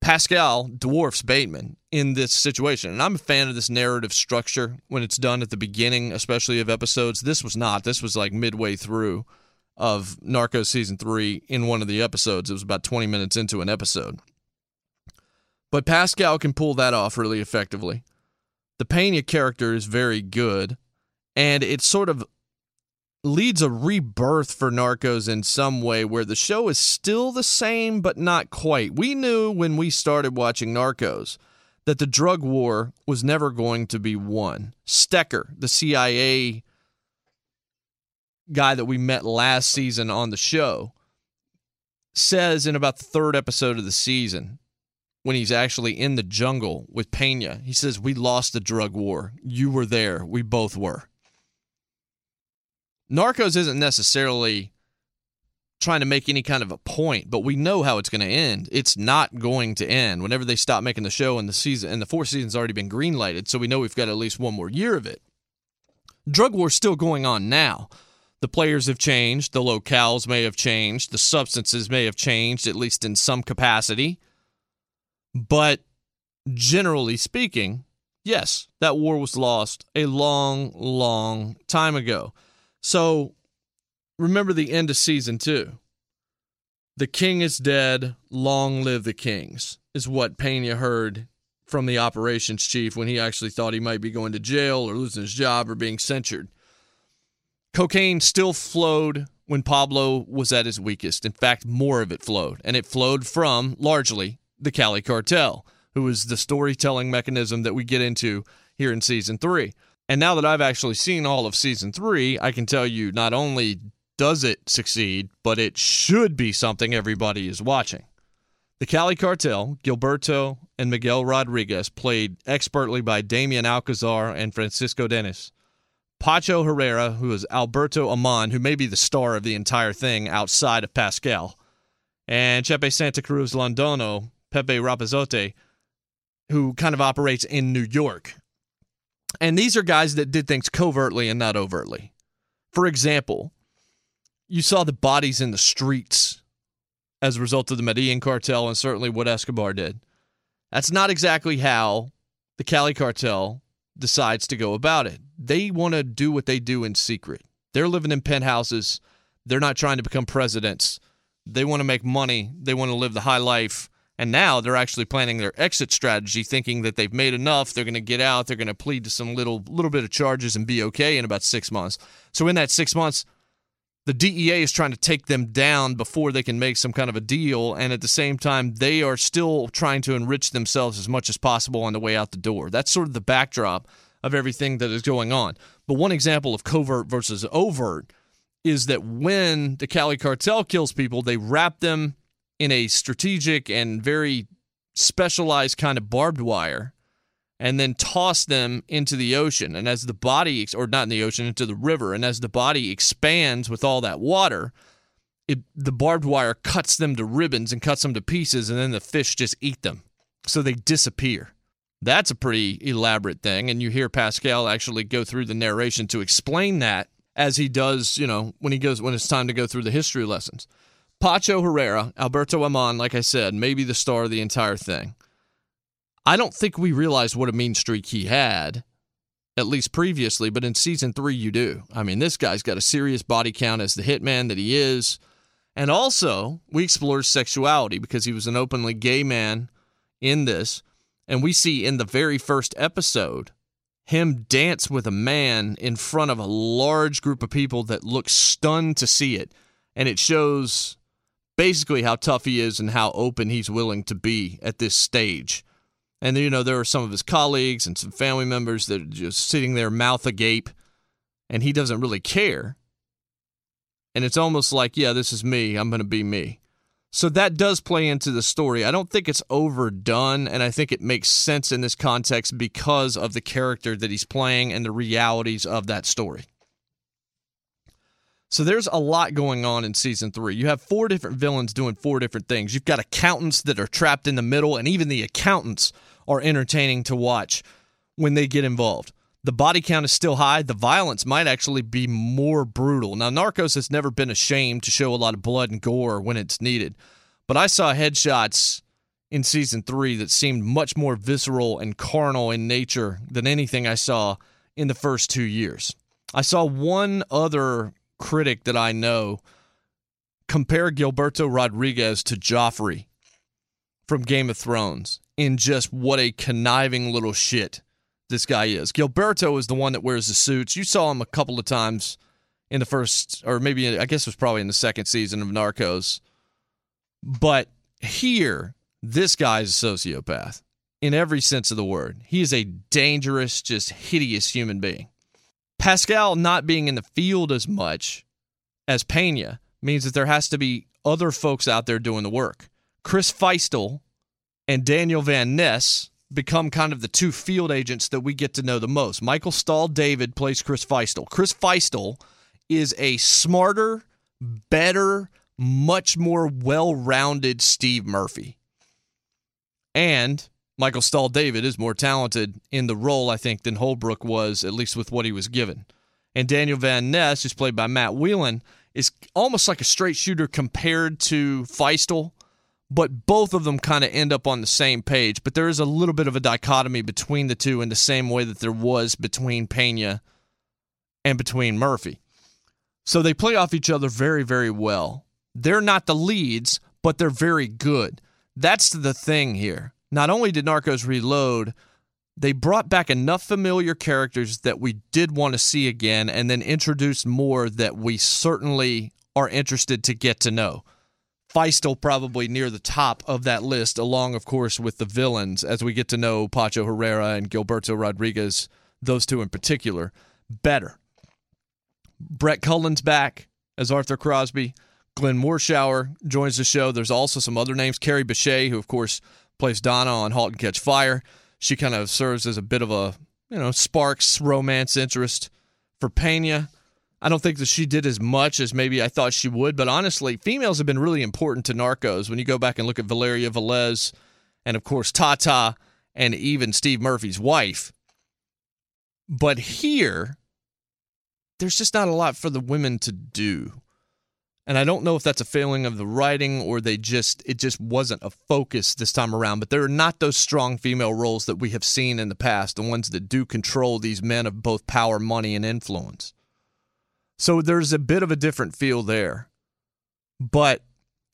Pascal dwarfs Bateman in this situation. And I'm a fan of this narrative structure when it's done at the beginning, especially of episodes. This was not. This was like midway through of Narcos season three in one of the episodes. It was about 20 minutes into an episode. But Pascal can pull that off really effectively. The Pena character is very good, and it sort of leads a rebirth for Narcos in some way where the show is still the same, but not quite. We knew when we started watching Narcos that the drug war was never going to be won. Stecker, the CIA guy that we met last season on the show, says in about the third episode of the season when he's actually in the jungle with Pena. He says, We lost the drug war. You were there. We both were. Narcos isn't necessarily trying to make any kind of a point, but we know how it's going to end. It's not going to end. Whenever they stop making the show and the season and the fourth season's already been greenlighted, so we know we've got at least one more year of it. Drug war's still going on now. The players have changed, the locales may have changed, the substances may have changed, at least in some capacity. But generally speaking, yes, that war was lost a long, long time ago. So remember the end of season two. The king is dead, long live the kings, is what Pena heard from the operations chief when he actually thought he might be going to jail or losing his job or being censured. Cocaine still flowed when Pablo was at his weakest. In fact, more of it flowed, and it flowed from largely the Cali cartel, who is the storytelling mechanism that we get into here in season three. And now that I've actually seen all of season three, I can tell you not only does it succeed, but it should be something everybody is watching. The Cali Cartel, Gilberto and Miguel Rodriguez, played expertly by Damian Alcazar and Francisco Denis. Pacho Herrera, who is Alberto Ammann, who may be the star of the entire thing outside of Pascal, and Chepe Santa Cruz Londono, Pepe Rapazote, who kind of operates in New York. And these are guys that did things covertly and not overtly. For example, you saw the bodies in the streets as a result of the Medellin cartel and certainly what Escobar did. That's not exactly how the Cali cartel decides to go about it. They want to do what they do in secret. They're living in penthouses. They're not trying to become presidents. They want to make money. They want to live the high life. And now they're actually planning their exit strategy, thinking that they've made enough. They're going to get out. They're going to plead to some little little bit of charges and be okay in about six months. So in that six months, the DEA is trying to take them down before they can make some kind of a deal. And at the same time, they are still trying to enrich themselves as much as possible on the way out the door. That's sort of the backdrop of everything that is going on. But one example of covert versus overt is that when the Cali cartel kills people, they wrap them in a strategic and very specialized kind of barbed wire and then toss them into the ocean. And as the body, or not in the ocean, into the river, and as the body expands with all that water, it, the barbed wire cuts them to ribbons and cuts them to pieces, and then the fish just eat them. So they disappear. That's a pretty elaborate thing. And you hear Pascal actually go through the narration to explain that as he does, you know, when he goes, when it's time to go through the history lessons. Pacho Herrera, Alberto Ammann, like I said, maybe the star of the entire thing. I don't think we realized what a mean streak he had, at least previously, but in season three, you do. I mean, this guy's got a serious body count as the hitman that he is. And also, we explore sexuality because he was an openly gay man in this. And we see in the very first episode him dance with a man in front of a large group of people that look stunned to see it. And it shows basically how tough he is and how open he's willing to be at this stage. And you know, there are some of his colleagues and some family members that are just sitting there, mouth agape, and he doesn't really care. And it's almost like, yeah, this is me. I'm going to be me. So that does play into the story. I don't think it's overdone, and I think it makes sense in this context because of the character that he's playing and the realities of that story. So there's a lot going on in season three. You have four different villains doing four different things. You've got accountants that are trapped in the middle, and even the accountants are entertaining to watch when they get involved. The body count is still high. The violence might actually be more brutal. Now, Narcos has never been ashamed to show a lot of blood and gore when it's needed, but I saw headshots in season three that seemed much more visceral and carnal in nature than anything I saw in the first two years. I saw one other critic that I know compare Gilberto Rodriguez to Joffrey from Game of Thrones in just what a conniving little shit this guy is. Gilberto is the one that wears the suits. You saw him a couple of times in the first, or maybe I guess it was probably in the second season of Narcos. But here, this guy's a sociopath in every sense of the word. He is a dangerous, just hideous human being. Pascal not being in the field as much as Pena means that there has to be other folks out there doing the work. Chris Feistel and Daniel Van Ness become kind of the two field agents that we get to know the most. Michael Stahl David plays Chris Feistel. Chris Feistel is a smarter, better, much more well rounded Steve Murphy. And Michael Stahl David is more talented in the role, I think, than Holbrook was, at least with what he was given. And Daniel Van Ness, who's played by Matt Whelan, is almost like a straight shooter compared to Feistel, but both of them kind of end up on the same page. But there is a little bit of a dichotomy between the two in the same way that there was between Pena and between Murphy. So they play off each other very, very well. They're not the leads, but they're very good. That's the thing here. Not only did Narcos Reload, they brought back enough familiar characters that we did want to see again and then introduced more that we certainly are interested to get to know. Feistel probably near the top of that list, along, of course, with the villains as we get to know Pacho Herrera and Gilberto Rodriguez, those two in particular, better. Brett Cullen's back as Arthur Crosby. Glenn Morshower joins the show. There's also some other names. Kerry Bishé, who, of course, plays Donna on *Halt and Catch Fire*. She kind of serves as a bit of a, you know, sparks romance interest for Pena. I don't think that she did as much as maybe I thought she would, but honestly, females have been really important to Narcos. When you go back and look at Valeria Velez and, of course, Tata and even Steve Murphy's wife. But here, there's just not a lot for the women to do. And I don't know if that's a failing of the writing or they just it just wasn't a focus this time around, but there are not those strong female roles that we have seen in the past, the ones that do control these men of both power, money and influence. So there's a bit of a different feel there. But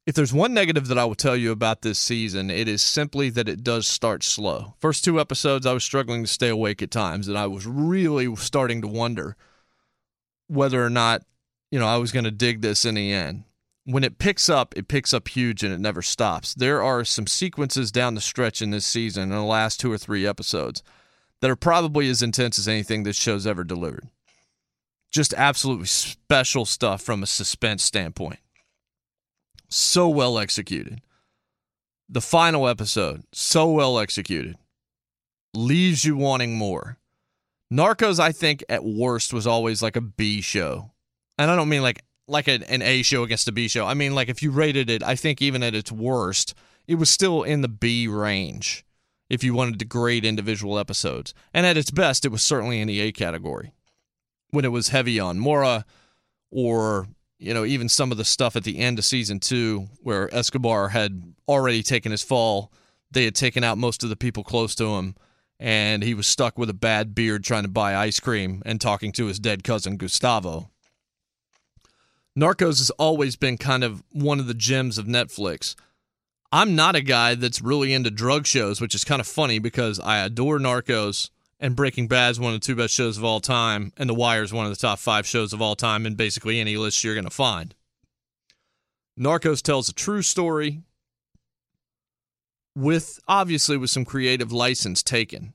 if there's one negative that I will tell you about this season, it is simply that it does start slow. First two episodes, I was struggling to stay awake at times, and I was really starting to wonder whether or not you know, I was going to dig this in the end. When it picks up, it picks up huge and it never stops. There are some sequences down the stretch in this season, in the last two or three episodes, that are probably as intense as anything this show's ever delivered. Just absolutely special stuff from a suspense standpoint. So well executed. The final episode, so well executed, leaves you wanting more. Narcos, I think, at worst, was always like a B show and I don't mean like like an, an A show against a B show. I mean like if you rated it, I think even at its worst, it was still in the B range if you wanted to grade individual episodes. And at its best, it was certainly in the A category. When it was heavy on Moura or you know, even some of the stuff at the end of season 2 where Escobar had already taken his fall, they had taken out most of the people close to him and he was stuck with a bad beard trying to buy ice cream and talking to his dead cousin Gustavo. Narcos has always been kind of one of the gems of Netflix. I'm not a guy that's really into drug shows, which is kind of funny because I adore Narcos and Breaking Bad is one of the two best shows of all time, and The Wire is one of the top five shows of all time in basically any list you're going to find. Narcos tells a true story with obviously with some creative license taken.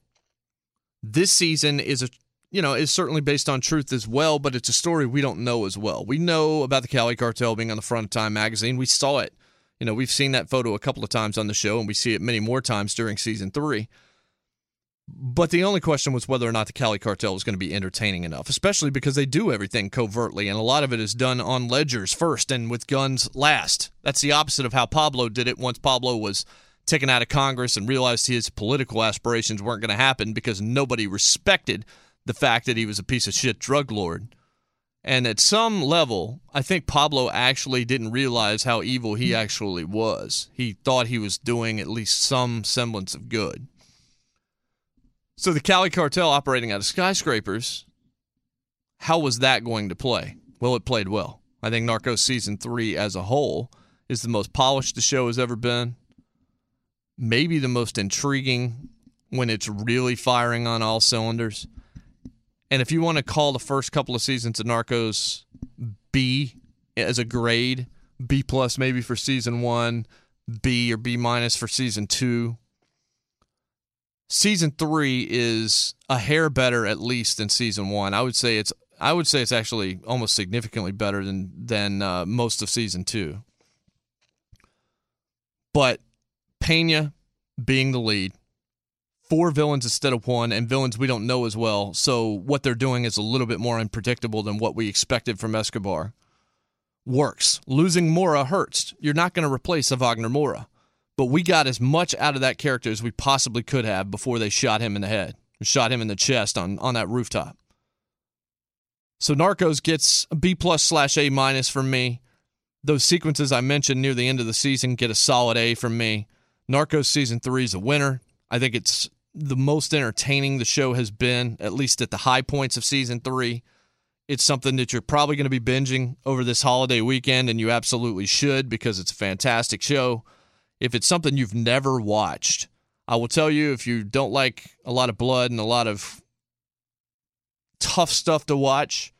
This season is a you know, is certainly based on truth as well, but it's a story we don't know as well. We know about the Cali cartel being on the front of Time magazine. We saw it. You know, we've seen that photo a couple of times on the show, and we see it many more times during season three. But the only question was whether or not the Cali cartel was going to be entertaining enough, especially because they do everything covertly, and a lot of it is done on ledgers first and with guns last. That's the opposite of how Pablo did it once Pablo was taken out of Congress and realized his political aspirations weren't going to happen because nobody respected the fact that he was a piece of shit drug lord. And at some level, I think Pablo actually didn't realize how evil he actually was. He thought he was doing at least some semblance of good. So the Cali cartel operating out of skyscrapers, how was that going to play? Well, it played well. I think Narcos season three as a whole is the most polished the show has ever been. Maybe the most intriguing when it's really firing on all cylinders. And if you want to call the first couple of seasons of Narcos B as a grade, B plus maybe for season one, B or B minus for season two. Season three is a hair better at least than season one. I would say it's I would say it's actually almost significantly better than than uh, most of season two. But Pena being the lead, four villains instead of one, and villains we don't know as well. So what they're doing is a little bit more unpredictable than what we expected from Escobar. Works. Losing Moura hurts. You're not going to replace a Wagner Moura. But we got as much out of that character as we possibly could have before they shot him in the head, shot him in the chest on, on that rooftop. So Narcos gets a B plus slash A minus from me. Those sequences I mentioned near the end of the season get a solid A from me. Narcos season three is a winner. I think it's the most entertaining the show has been, at least at the high points of season three. It's something that you're probably going to be binging over this holiday weekend, and you absolutely should because it's a fantastic show. If it's something you've never watched, I will tell you if you don't like a lot of blood and a lot of tough stuff to watch,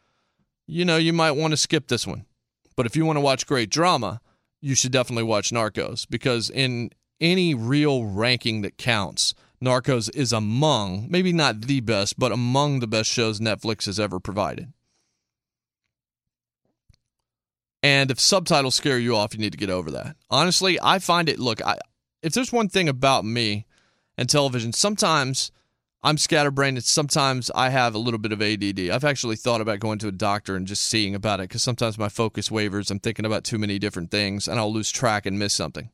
you know, you might want to skip this one. But if you want to watch great drama, you should definitely watch Narcos because in any real ranking that counts, Narcos is among, maybe not the best, but among the best shows Netflix has ever provided. And if subtitles scare you off, you need to get over that. Honestly, I find it look, I, if there's one thing about me and television, sometimes I'm scatterbrained and sometimes I have a little bit of ADD. I've actually thought about going to a doctor and just seeing about it because sometimes my focus wavers. I'm thinking about too many different things and I'll lose track and miss something.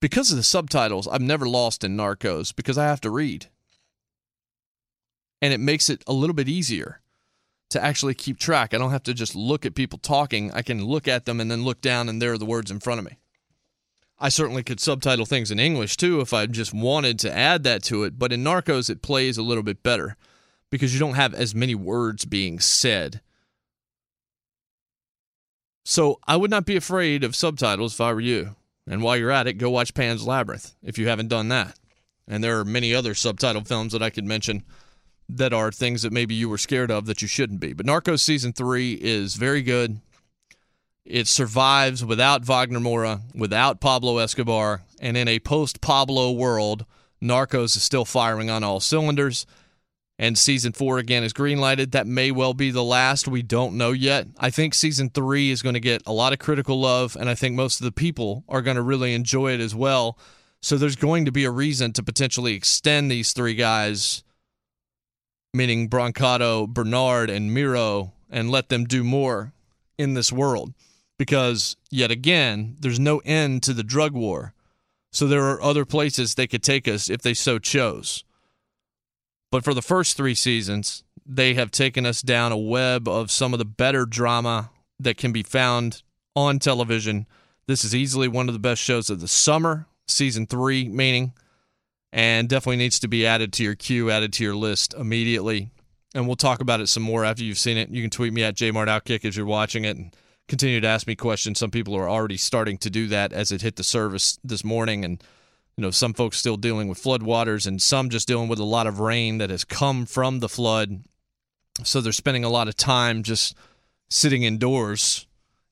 Because of the subtitles, I'm never lost in Narcos because I have to read. And it makes it a little bit easier to actually keep track. I don't have to just look at people talking. I can look at them and then look down, and there are the words in front of me. I certainly could subtitle things in English too if I just wanted to add that to it, but in Narcos, it plays a little bit better because you don't have as many words being said. So I would not be afraid of subtitles if I were you. And while you're at it, go watch Pan's Labyrinth if you haven't done that. And there are many other subtitle films that I could mention that are things that maybe you were scared of that you shouldn't be. But Narcos season three is very good. It survives without Wagner Moura, without Pablo Escobar, and in a post Pablo world, Narcos is still firing on all cylinders. And season four again is greenlighted. That may well be the last. We don't know yet. I think season three is going to get a lot of critical love, and I think most of the people are going to really enjoy it as well. So there's going to be a reason to potentially extend these three guys meaning Brancato, Bernard, and Miro, and let them do more in this world. Because, yet again, there's no end to the drug war. So there are other places they could take us if they so chose. But for the first three seasons, they have taken us down a web of some of the better drama that can be found on television. This is easily one of the best shows of the summer, season three, meaning and definitely needs to be added to your queue, added to your list immediately. And we'll talk about it some more after you've seen it. You can tweet me at jmartoutkick as you're watching it and continue to ask me questions. Some people are already starting to do that as it hit the service this morning. And, you know, some folks still dealing with floodwaters and some just dealing with a lot of rain that has come from the flood. So they're spending a lot of time just sitting indoors,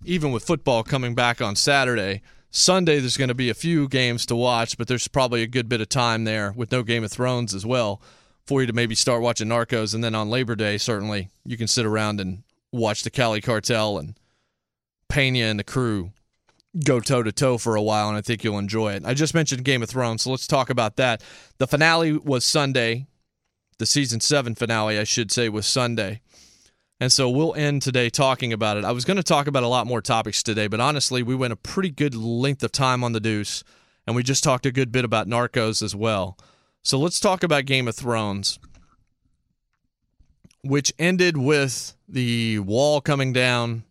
even with football coming back on Saturday Sunday, there's going to be a few games to watch, but there's probably a good bit of time there with no Game of Thrones as well for you to maybe start watching Narcos. And then on Labor Day, certainly you can sit around and watch the Cali Cartel and Pena and the crew go toe to toe for a while, and I think you'll enjoy it. I just mentioned Game of Thrones, so let's talk about that. The finale was Sunday. The season seven finale, I should say, was Sunday. And so we'll end today talking about it. I was going to talk about a lot more topics today, but honestly, we went a pretty good length of time on the deuce, and we just talked a good bit about Narcos as well. So let's talk about Game of Thrones, which ended with the wall coming down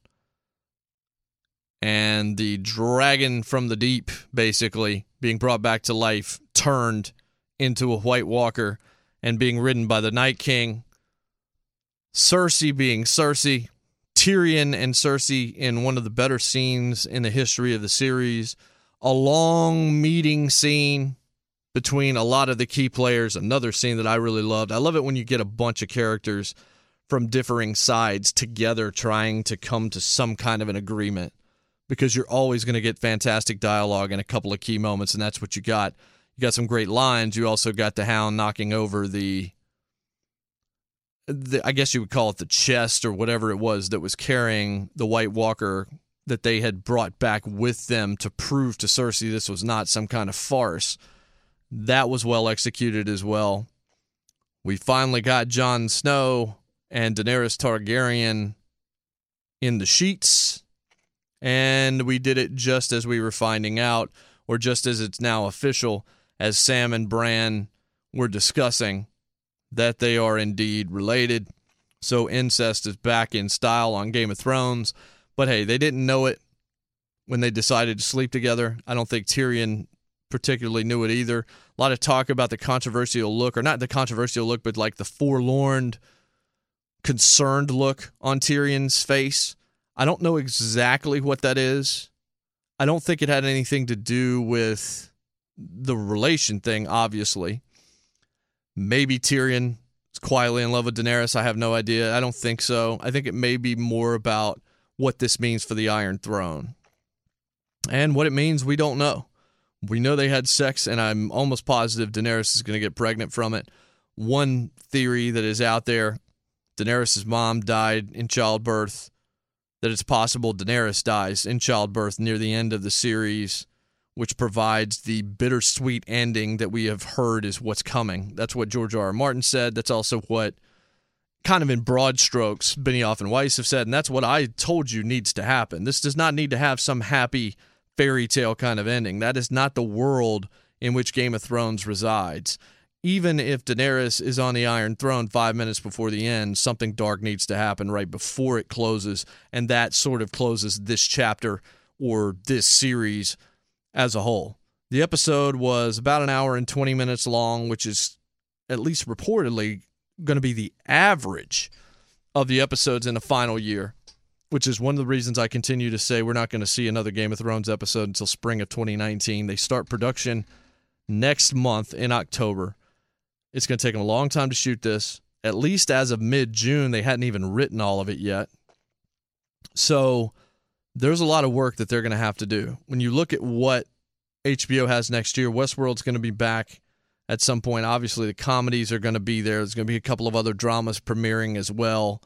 and the dragon from the deep basically being brought back to life, turned into a White Walker and being ridden by the Night King Cersei being Cersei, Tyrion and Cersei in one of the better scenes in the history of the series, a long meeting scene between a lot of the key players, another scene that I really loved. I love it when you get a bunch of characters from differing sides together trying to come to some kind of an agreement because you're always going to get fantastic dialogue and a couple of key moments and that's what you got. You got some great lines. You also got the hound knocking over the the, I guess you would call it the chest or whatever it was that was carrying the White Walker that they had brought back with them to prove to Cersei this was not some kind of farce. That was well executed as well. We finally got Jon Snow and Daenerys Targaryen in the sheets, and we did it just as we were finding out, or just as it's now official, as Sam and Bran were discussing that they are indeed related. So incest is back in style on Game of Thrones. But hey, they didn't know it when they decided to sleep together. I don't think Tyrion particularly knew it either. A lot of talk about the controversial look, or not the controversial look, but like the forlorn, concerned look on Tyrion's face. I don't know exactly what that is. I don't think it had anything to do with the relation thing, obviously. Maybe Tyrion is quietly in love with Daenerys. I have no idea. I don't think so. I think it may be more about what this means for the Iron Throne. And what it means, we don't know. We know they had sex, and I'm almost positive Daenerys is going to get pregnant from it. One theory that is out there Daenerys' mom died in childbirth, that it's possible Daenerys dies in childbirth near the end of the series, which provides the bittersweet ending that we have heard is what's coming. That's what George R. R. Martin said. That's also what, kind of in broad strokes, Benioff and Weiss have said, and that's what I told you needs to happen. This does not need to have some happy fairy tale kind of ending. That is not the world in which Game of Thrones resides. Even if Daenerys is on the Iron Throne five minutes before the end, something dark needs to happen right before it closes, and that sort of closes this chapter or this series as a whole. The episode was about an hour and 20 minutes long, which is at least reportedly going to be the average of the episodes in the final year which is one of the reasons I continue to say we're not going to see another Game of Thrones episode until spring of 2019. They start production next month in October. It's going to take them a long time to shoot this. At least as of mid June, they hadn't even written all of it yet. So there's a lot of work that they're going to have to do. When you look at what HBO has next year, Westworld's going to be back at some point. Obviously, the comedies are going to be there. There's going to be a couple of other dramas premiering as well.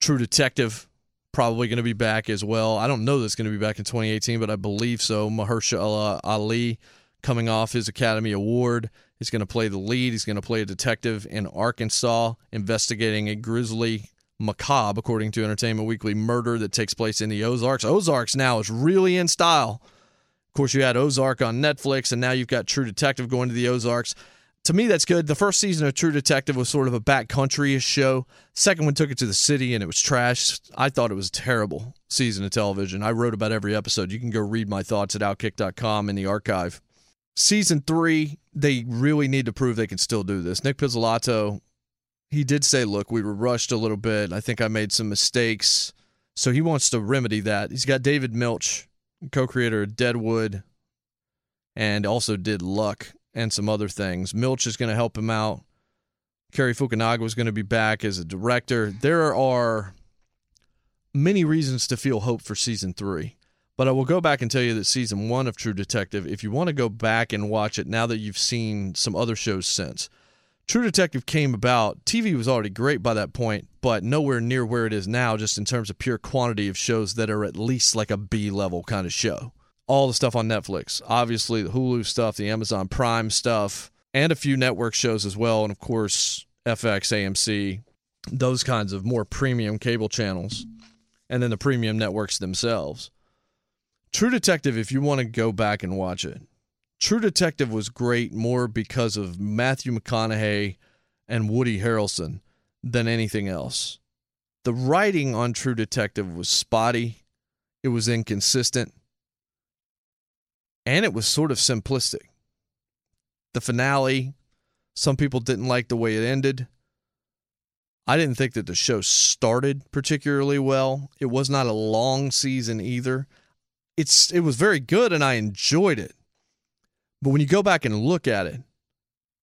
True Detective probably going to be back as well. I don't know that's going to be back in 2018, but I believe so. Mahershala Ali coming off his Academy Award. He's going to play the lead. He's going to play a detective in Arkansas investigating a grisly, macabre, according to Entertainment Weekly, murder that takes place in the Ozarks. Ozarks now is really in style. Of course, you had Ozark on Netflix, and now you've got True Detective going to the Ozarks to me, that's good. The first season of True Detective was sort of a backcountry show. Second one took it to the city and it was trash. I thought it was a terrible season of television. I wrote about every episode. You can go read my thoughts at outkick.com in the archive. Season three, they really need to prove they can still do this. Nic Pizzolatto, he did say, look, we were rushed a little bit. I think I made some mistakes. So he wants to remedy that. He's got David Milch, co creator of Deadwood, and also did Luck and some other things. Milch is going to help him out. Cary Fukunaga is going to be back as a director. There are many reasons to feel hope for season three. But I will go back and tell you that season one of True Detective, if you want to go back and watch it now that you've seen some other shows since, True Detective came about. TV was already great by that point, but nowhere near where it is now, just in terms of pure quantity of shows that are at least like a B level kind of show all the stuff on Netflix. Obviously, the Hulu stuff, the Amazon Prime stuff, and a few network shows as well. And of course, FX, AMC, those kinds of more premium cable channels. And then the premium networks themselves. True Detective, if you want to go back and watch it, True Detective was great more because of Matthew McConaughey and Woody Harrelson than anything else. The writing on True Detective was spotty, it was inconsistent, and it was sort of simplistic. The finale, some people didn't like the way it ended. I didn't think that the show started particularly well. It was not a long season either. It's it was very good and I enjoyed it. But when you go back and look at it,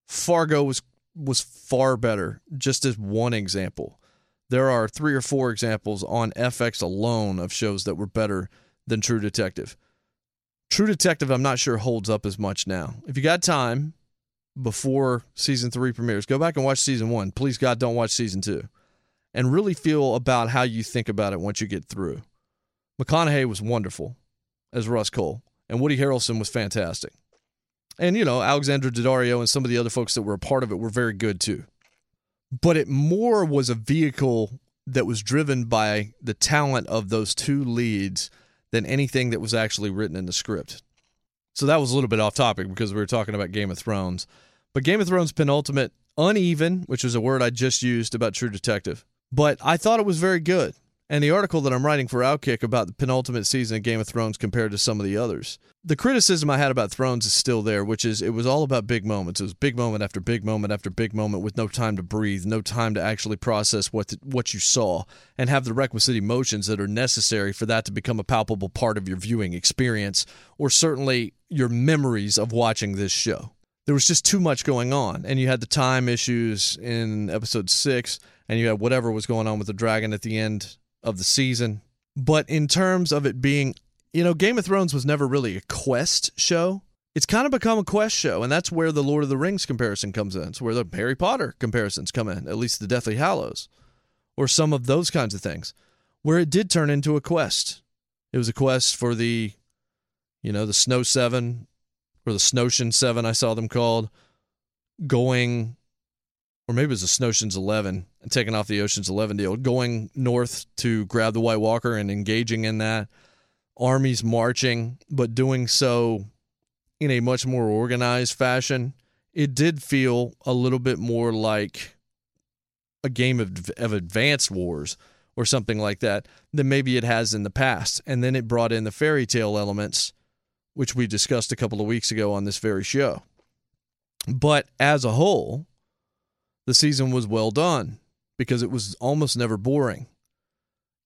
Fargo was was far better, just as one example. There are three or four examples on FX alone of shows that were better than True Detective. True Detective, I'm not sure holds up as much now. If you got time before season three premieres, go back and watch season one. Please, God, don't watch season two. And really feel about how you think about it once you get through. McConaughey was wonderful as Rust Cohle, and Woody Harrelson was fantastic. And, you know, Alexandra Daddario and some of the other folks that were a part of it were very good too. But it more was a vehicle that was driven by the talent of those two leads than anything that was actually written in the script. So that was a little bit off topic because we were talking about Game of Thrones. But Game of Thrones penultimate, uneven, which was a word I just used about True Detective. But I thought it was very good. And the article that I'm writing for Outkick about the penultimate season of Game of Thrones compared to some of the others. The criticism I had about Thrones is still there, which is it was all about big moments. It was big moment after big moment after big moment with no time to breathe, no time to actually process what the, what you saw and have the requisite emotions that are necessary for that to become a palpable part of your viewing experience or certainly your memories of watching this show. There was just too much going on and you had the time issues in episode 6 and you had whatever was going on with the dragon at the end of the season. But in terms of it being, you know, Game of Thrones was never really a quest show. It's kind of become a quest show, and that's where the Lord of the Rings comparison comes in. It's where the Harry Potter comparisons come in, at least the Deathly Hallows, or some of those kinds of things, where it did turn into a quest. It was a quest for the, you know, the Snow Seven, or the Snowshin Seven, I saw them called, going or maybe it was the Snowshin's 11 and taking off the Ocean's 11 deal, going north to grab the White Walker and engaging in that. Armies marching, but doing so in a much more organized fashion. It did feel a little bit more like a game of, of advanced wars or something like that than maybe it has in the past. And then it brought in the fairy tale elements, which we discussed a couple of weeks ago on this very show. But as a whole, the season was well done because it was almost never boring.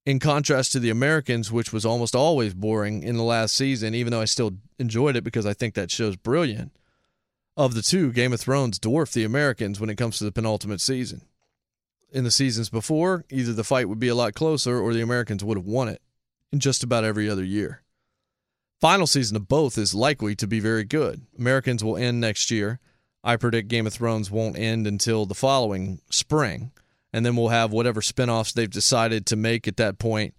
In contrast to the Americans, which was almost always boring in the last season, even though I still enjoyed it because I think that show's brilliant. Of the two, Game of Thrones dwarfed the Americans when it comes to the penultimate season. In the seasons before, either the fight would be a lot closer or the Americans would have won it in just about every other year. Final season of both is likely to be very good. Americans will end next year, I predict Game of Thrones won't end until the following spring. And then we'll have whatever spinoffs they've decided to make at that point.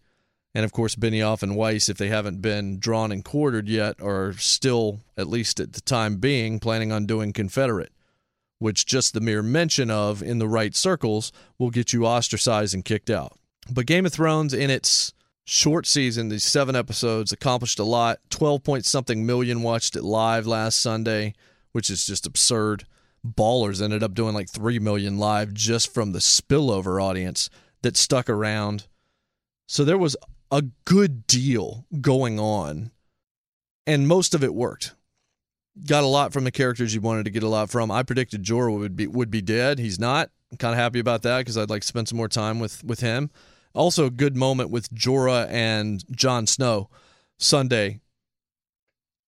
And of course, Benioff and Weiss, if they haven't been drawn and quartered yet, are still, at least at the time being, planning on doing Confederate, which just the mere mention of in the right circles will get you ostracized and kicked out. But Game of Thrones, in its short season, these seven episodes, accomplished a lot. 12 point something million watched it live last Sunday which is just absurd. Ballers ended up doing like 3 million live just from the spillover audience that stuck around. So there was a good deal going on, and most of it worked. Got a lot from the characters you wanted to get a lot from. I predicted Jorah would be would be dead. He's not. I'm kind of happy about that because I'd like to spend some more time with with him. Also, a good moment with Jorah and Jon Snow Sunday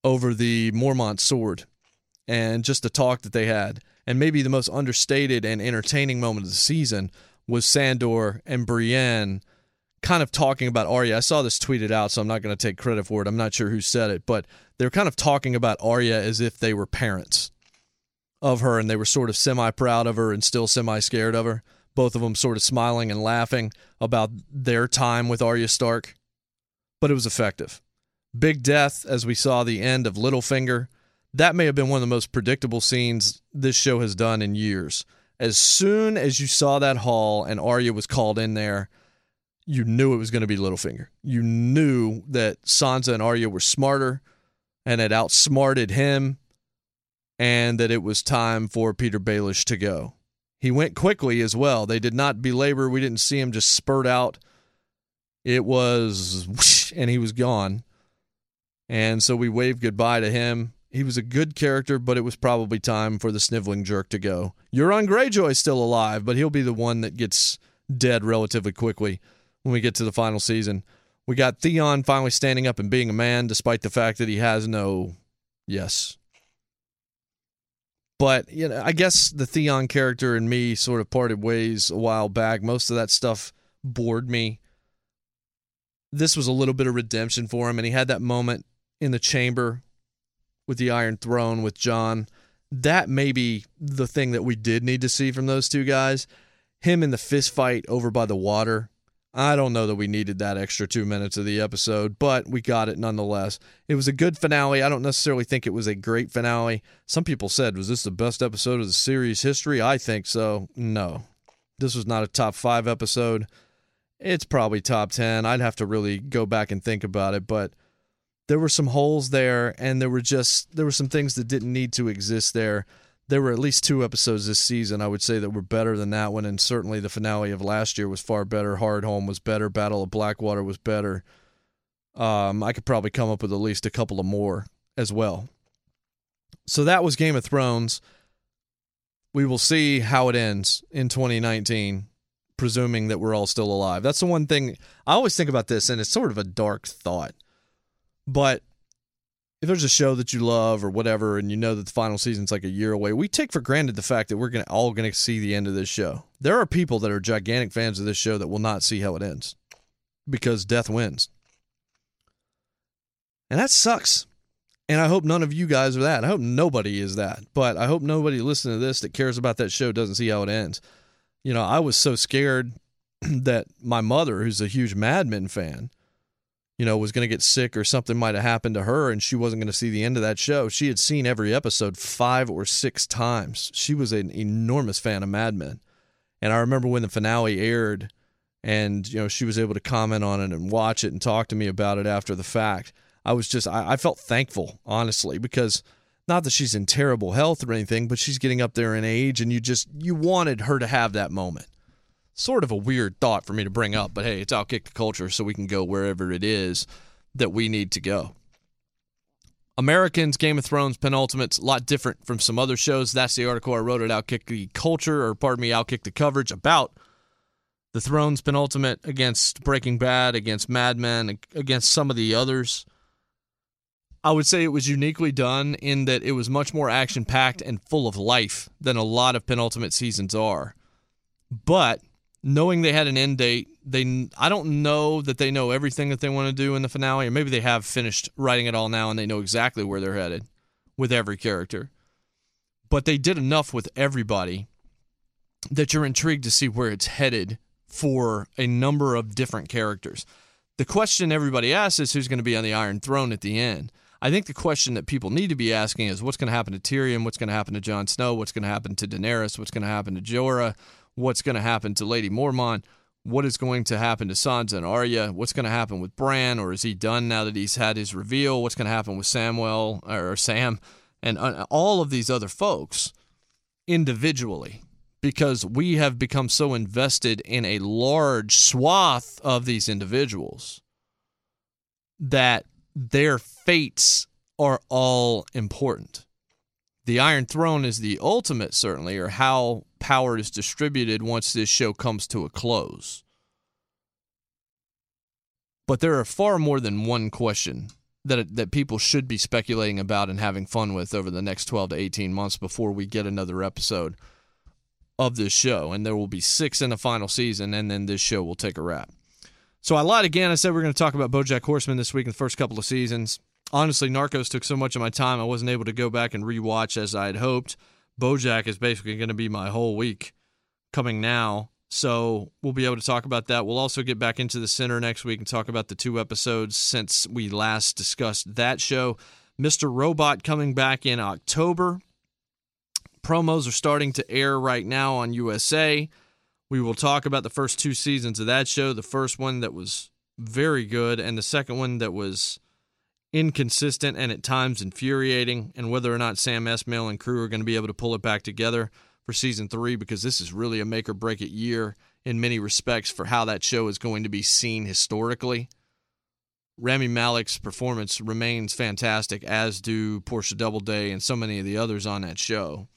over the Mormont sword and just the talk that they had. And maybe the most understated and entertaining moment of the season was Sandor and Brienne kind of talking about Arya. I saw this tweeted out, so I'm not going to take credit for it. I'm not sure who said it, but they're kind of talking about Arya as if they were parents of her and they were sort of semi proud of her and still semi scared of her. Both of them sort of smiling and laughing about their time with Arya Stark. But it was effective. Big death as we saw the end of Littlefinger that may have been one of the most predictable scenes this show has done in years. As soon as you saw that hall and Arya was called in there, you knew it was going to be Littlefinger. You knew that Sansa and Arya were smarter and had outsmarted him, and that it was time for Petyr Baelish to go. He went quickly as well. They did not belabor. We didn't see him just spurt out. It was, whoosh, and he was gone. And so we waved goodbye to him he was a good character, but it was probably time for the sniveling jerk to go. Euron Greyjoy's still alive, but he'll be the one that gets dead relatively quickly when we get to the final season. We got Theon finally standing up and being a man, despite the fact that he has no yes. But you know, I guess the Theon character and me sort of parted ways a while back. Most of that stuff bored me. This was a little bit of redemption for him, and he had that moment in the chamber with the Iron Throne with Jon. That may be the thing that we did need to see from those two guys. Him in the fist fight over by the water I don't know that we needed that extra two minutes of the episode, but we got it nonetheless. It was a good finale. I don't necessarily think it was a great finale. Some people said, was this the best episode of the series history? I think so. No. This was not a top five episode. It's probably top 10. I'd have to really go back and think about it, but there were some holes there, and there were just, there were some things that didn't need to exist there there were at least two episodes this season I would say that were better than that one, and certainly the finale of last year was far better. Hardhome was better. Battle of Blackwater was better. Um, I could probably come up with at least a couple of more as well. So that was Game of Thrones. We will see how it ends in 2019, presuming that we're all still alive. That's the one thing I always think about this, and it's sort of a dark thought. But if there's a show that you love or whatever, and you know that the final season's like a year away, we take for granted the fact that we're gonna all gonna see the end of this show. There are people that are gigantic fans of this show that will not see how it ends because death wins, and that sucks. And I hope none of you guys are that. I hope nobody is that. But I hope nobody listening to this that cares about that show doesn't see how it ends. You know, I was so scared that my mother, who's a huge Mad Men fan, you know, was going to get sick or something might have happened to her and she wasn't going to see the end of that show. She had seen every episode five or six times. She was an enormous fan of Mad Men. And I remember when the finale aired and, you know, she was able to comment on it and watch it and talk to me about it after the fact. I was just, I, I felt thankful, honestly, because not that she's in terrible health or anything, but she's getting up there in age and you just, you wanted her to have that moment sort of a weird thought for me to bring up, but hey, it's Outkick the Culture, so we can go wherever it is that we need to go. Americans, Game of Thrones, penultimates, a lot different from some other shows. That's the article I wrote at Outkick the Culture, or pardon me, Outkick the coverage about the Thrones penultimate against Breaking Bad, against Mad Men, against some of the others. I would say it was uniquely done in that it was much more action packed and full of life than a lot of penultimate seasons are. But knowing they had an end date, they I don't know that they know everything that they want to do in the finale, or maybe they have finished writing it all now and they know exactly where they're headed with every character. But they did enough with everybody that you're intrigued to see where it's headed for a number of different characters. The question everybody asks is who's going to be on the Iron Throne at the end. I think the question that people need to be asking is what's going to happen to Tyrion, what's going to happen to Jon Snow, what's going to happen to Daenerys, what's going to happen to Jorah, what's going to happen to Lady Mormont, what is going to happen to Sansa and Arya, what's going to happen with Bran, or is he done now that he's had his reveal? What's going to happen with Samuel or Sam and uh, all of these other folks individually? Because we have become so invested in a large swath of these individuals that their fates are all important. The Iron Throne is the ultimate, certainly, or how power is distributed once this show comes to a close. But there are far more than one question that that people should be speculating about and having fun with over the next 12 to 18 months before we get another episode of this show and there will be 6 in the final season and then this show will take a wrap. So I lied again. I said we are going to talk about BoJack Horseman this week in the first couple of seasons. Honestly, Narcos took so much of my time I wasn't able to go back and rewatch as I had hoped. Bojack is basically going to be my whole week coming now. So we'll be able to talk about that. We'll also get back into the Sinner next week and talk about the two episodes since we last discussed that show. Mr. Robot coming back in October. Promos are starting to air right now on USA. We will talk about the first two seasons of that show. The first one that was very good, and the second one that was inconsistent and at times infuriating, and whether or not Sam Esmail and crew are going to be able to pull it back together for season three, because this is really a make or break it year in many respects for how that show is going to be seen historically. Rami Malek's performance remains fantastic, as do Portia Doubleday and so many of the others on that show.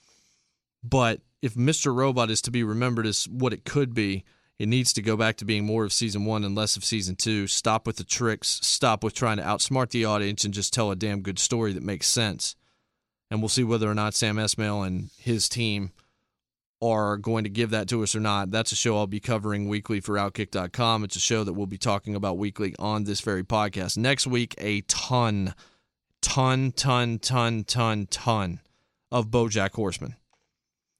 But if Mr. Robot is to be remembered as what it could be, it needs to go back to being more of season one and less of season two. Stop with the tricks. Stop with trying to outsmart the audience and just tell a damn good story that makes sense. And we'll see whether or not Sam Esmail and his team are going to give that to us or not. That's a show I'll be covering weekly for Outkick.com. It's a show that we'll be talking about weekly on this very podcast. Next week, a ton, ton, ton, ton, ton, ton of Bojack Horseman.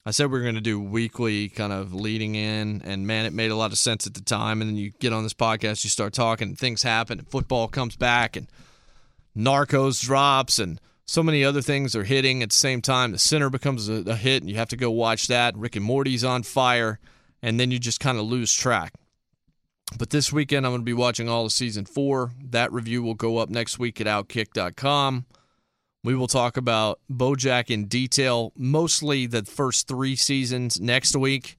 I said we were going to do weekly kind of leading in, and man, it made a lot of sense at the time. And then you get on this podcast, you start talking, and things happen, and football comes back, and Narcos drops, and so many other things are hitting at the same time. The Sinner becomes a, a hit, and you have to go watch that. Rick and Morty's on fire, and then you just kind of lose track. But this weekend, I'm going to be watching all of season four. That review will go up next week at Outkick.com. We will talk about Bojack in detail, mostly the first three seasons next week.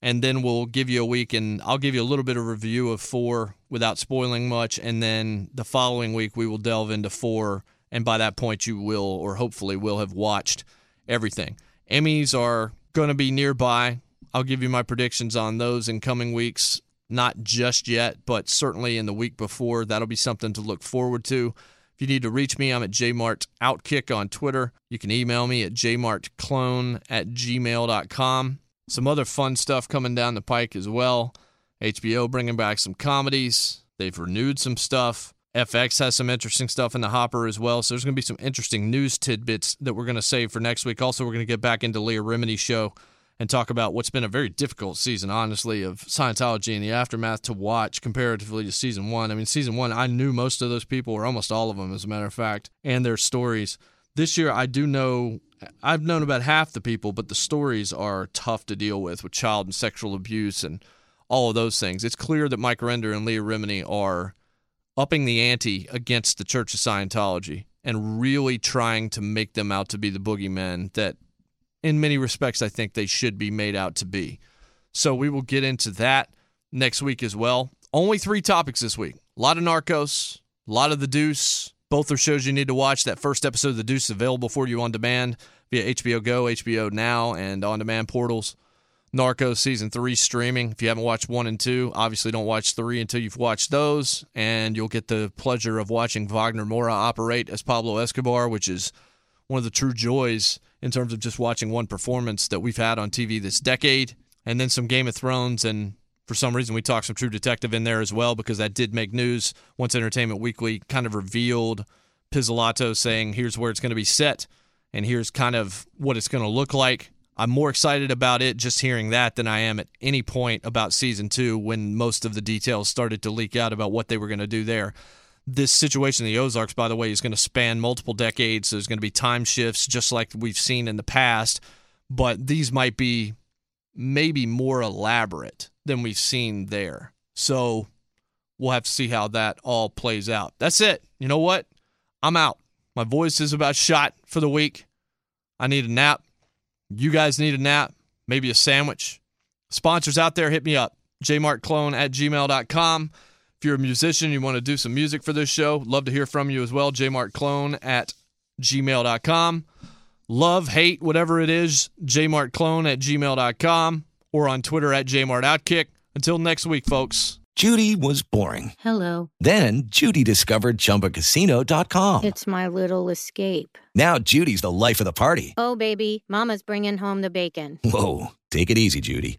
And then we'll give you a week and I'll give you a little bit of review of four without spoiling much. And then the following week, we will delve into four. And by that point, you will, or hopefully will, have watched everything. Emmys are going to be nearby. I'll give you my predictions on those in coming weeks. Not just yet, but certainly in the week before. That'll be something to look forward to. You need to reach me, I'm at jmartoutkick on Twitter. You can email me at jmartclone at gmail.com. Some other fun stuff coming down the pike as well. HBO bringing back some comedies. They've renewed some stuff. FX has some interesting stuff in the hopper as well. So there's going to be some interesting news tidbits that we're going to save for next week. Also, we're going to get back into Leah Remini show and talk about what's been a very difficult season, honestly, of Scientology and the aftermath to watch comparatively to season one. I mean, season one, I knew most of those people, or almost all of them, as a matter of fact, and their stories. This year, I do know, I've known about half the people, but the stories are tough to deal with, with child and sexual abuse and all of those things. It's clear that Mike Rinder and Leah Remini are upping the ante against the Church of Scientology and really trying to make them out to be the boogeymen that in many respects, I think they should be made out to be. So we will get into that next week as well. Only three topics this week a lot of Narcos, a lot of The Deuce. Both are shows you need to watch. That first episode of The Deuce is available for you on demand via HBO Go, HBO Now, and on demand portals. Narcos season three streaming. If you haven't watched one and two, obviously don't watch three until you've watched those, and you'll get the pleasure of watching Wagner Moura operate as Pablo Escobar, which is one of the true joys in terms of just watching one performance that we've had on TV this decade, and then some Game of Thrones. And for some reason, we talked some True Detective in there as well because that did make news once Entertainment Weekly kind of revealed Pizzolatto saying, here's where it's going to be set, and here's kind of what it's going to look like. I'm more excited about it just hearing that than I am at any point about season two when most of the details started to leak out about what they were going to do there this situation in the Ozarks, by the way, is going to span multiple decades. There's going to be time shifts, just like we've seen in the past. But these might be maybe more elaborate than we've seen there. So we'll have to see how that all plays out. That's it. You know what? I'm out. My voice is about shot for the week. I need a nap. You guys need a nap, maybe a sandwich. Sponsors out there, hit me up. jmartclone at gmail.com. If you're a musician, you want to do some music for this show, love to hear from you as well. jmartclone at gmail.com. Love, hate, whatever it is, jmartclone at gmail.com or on Twitter at jmartoutkick. Until next week, folks. Judy was boring. Hello. Then Judy discovered ChumbaCasino.com. It's my little escape. Now Judy's the life of the party. Oh, baby, Mama's bringing home the bacon. Whoa, take it easy, Judy.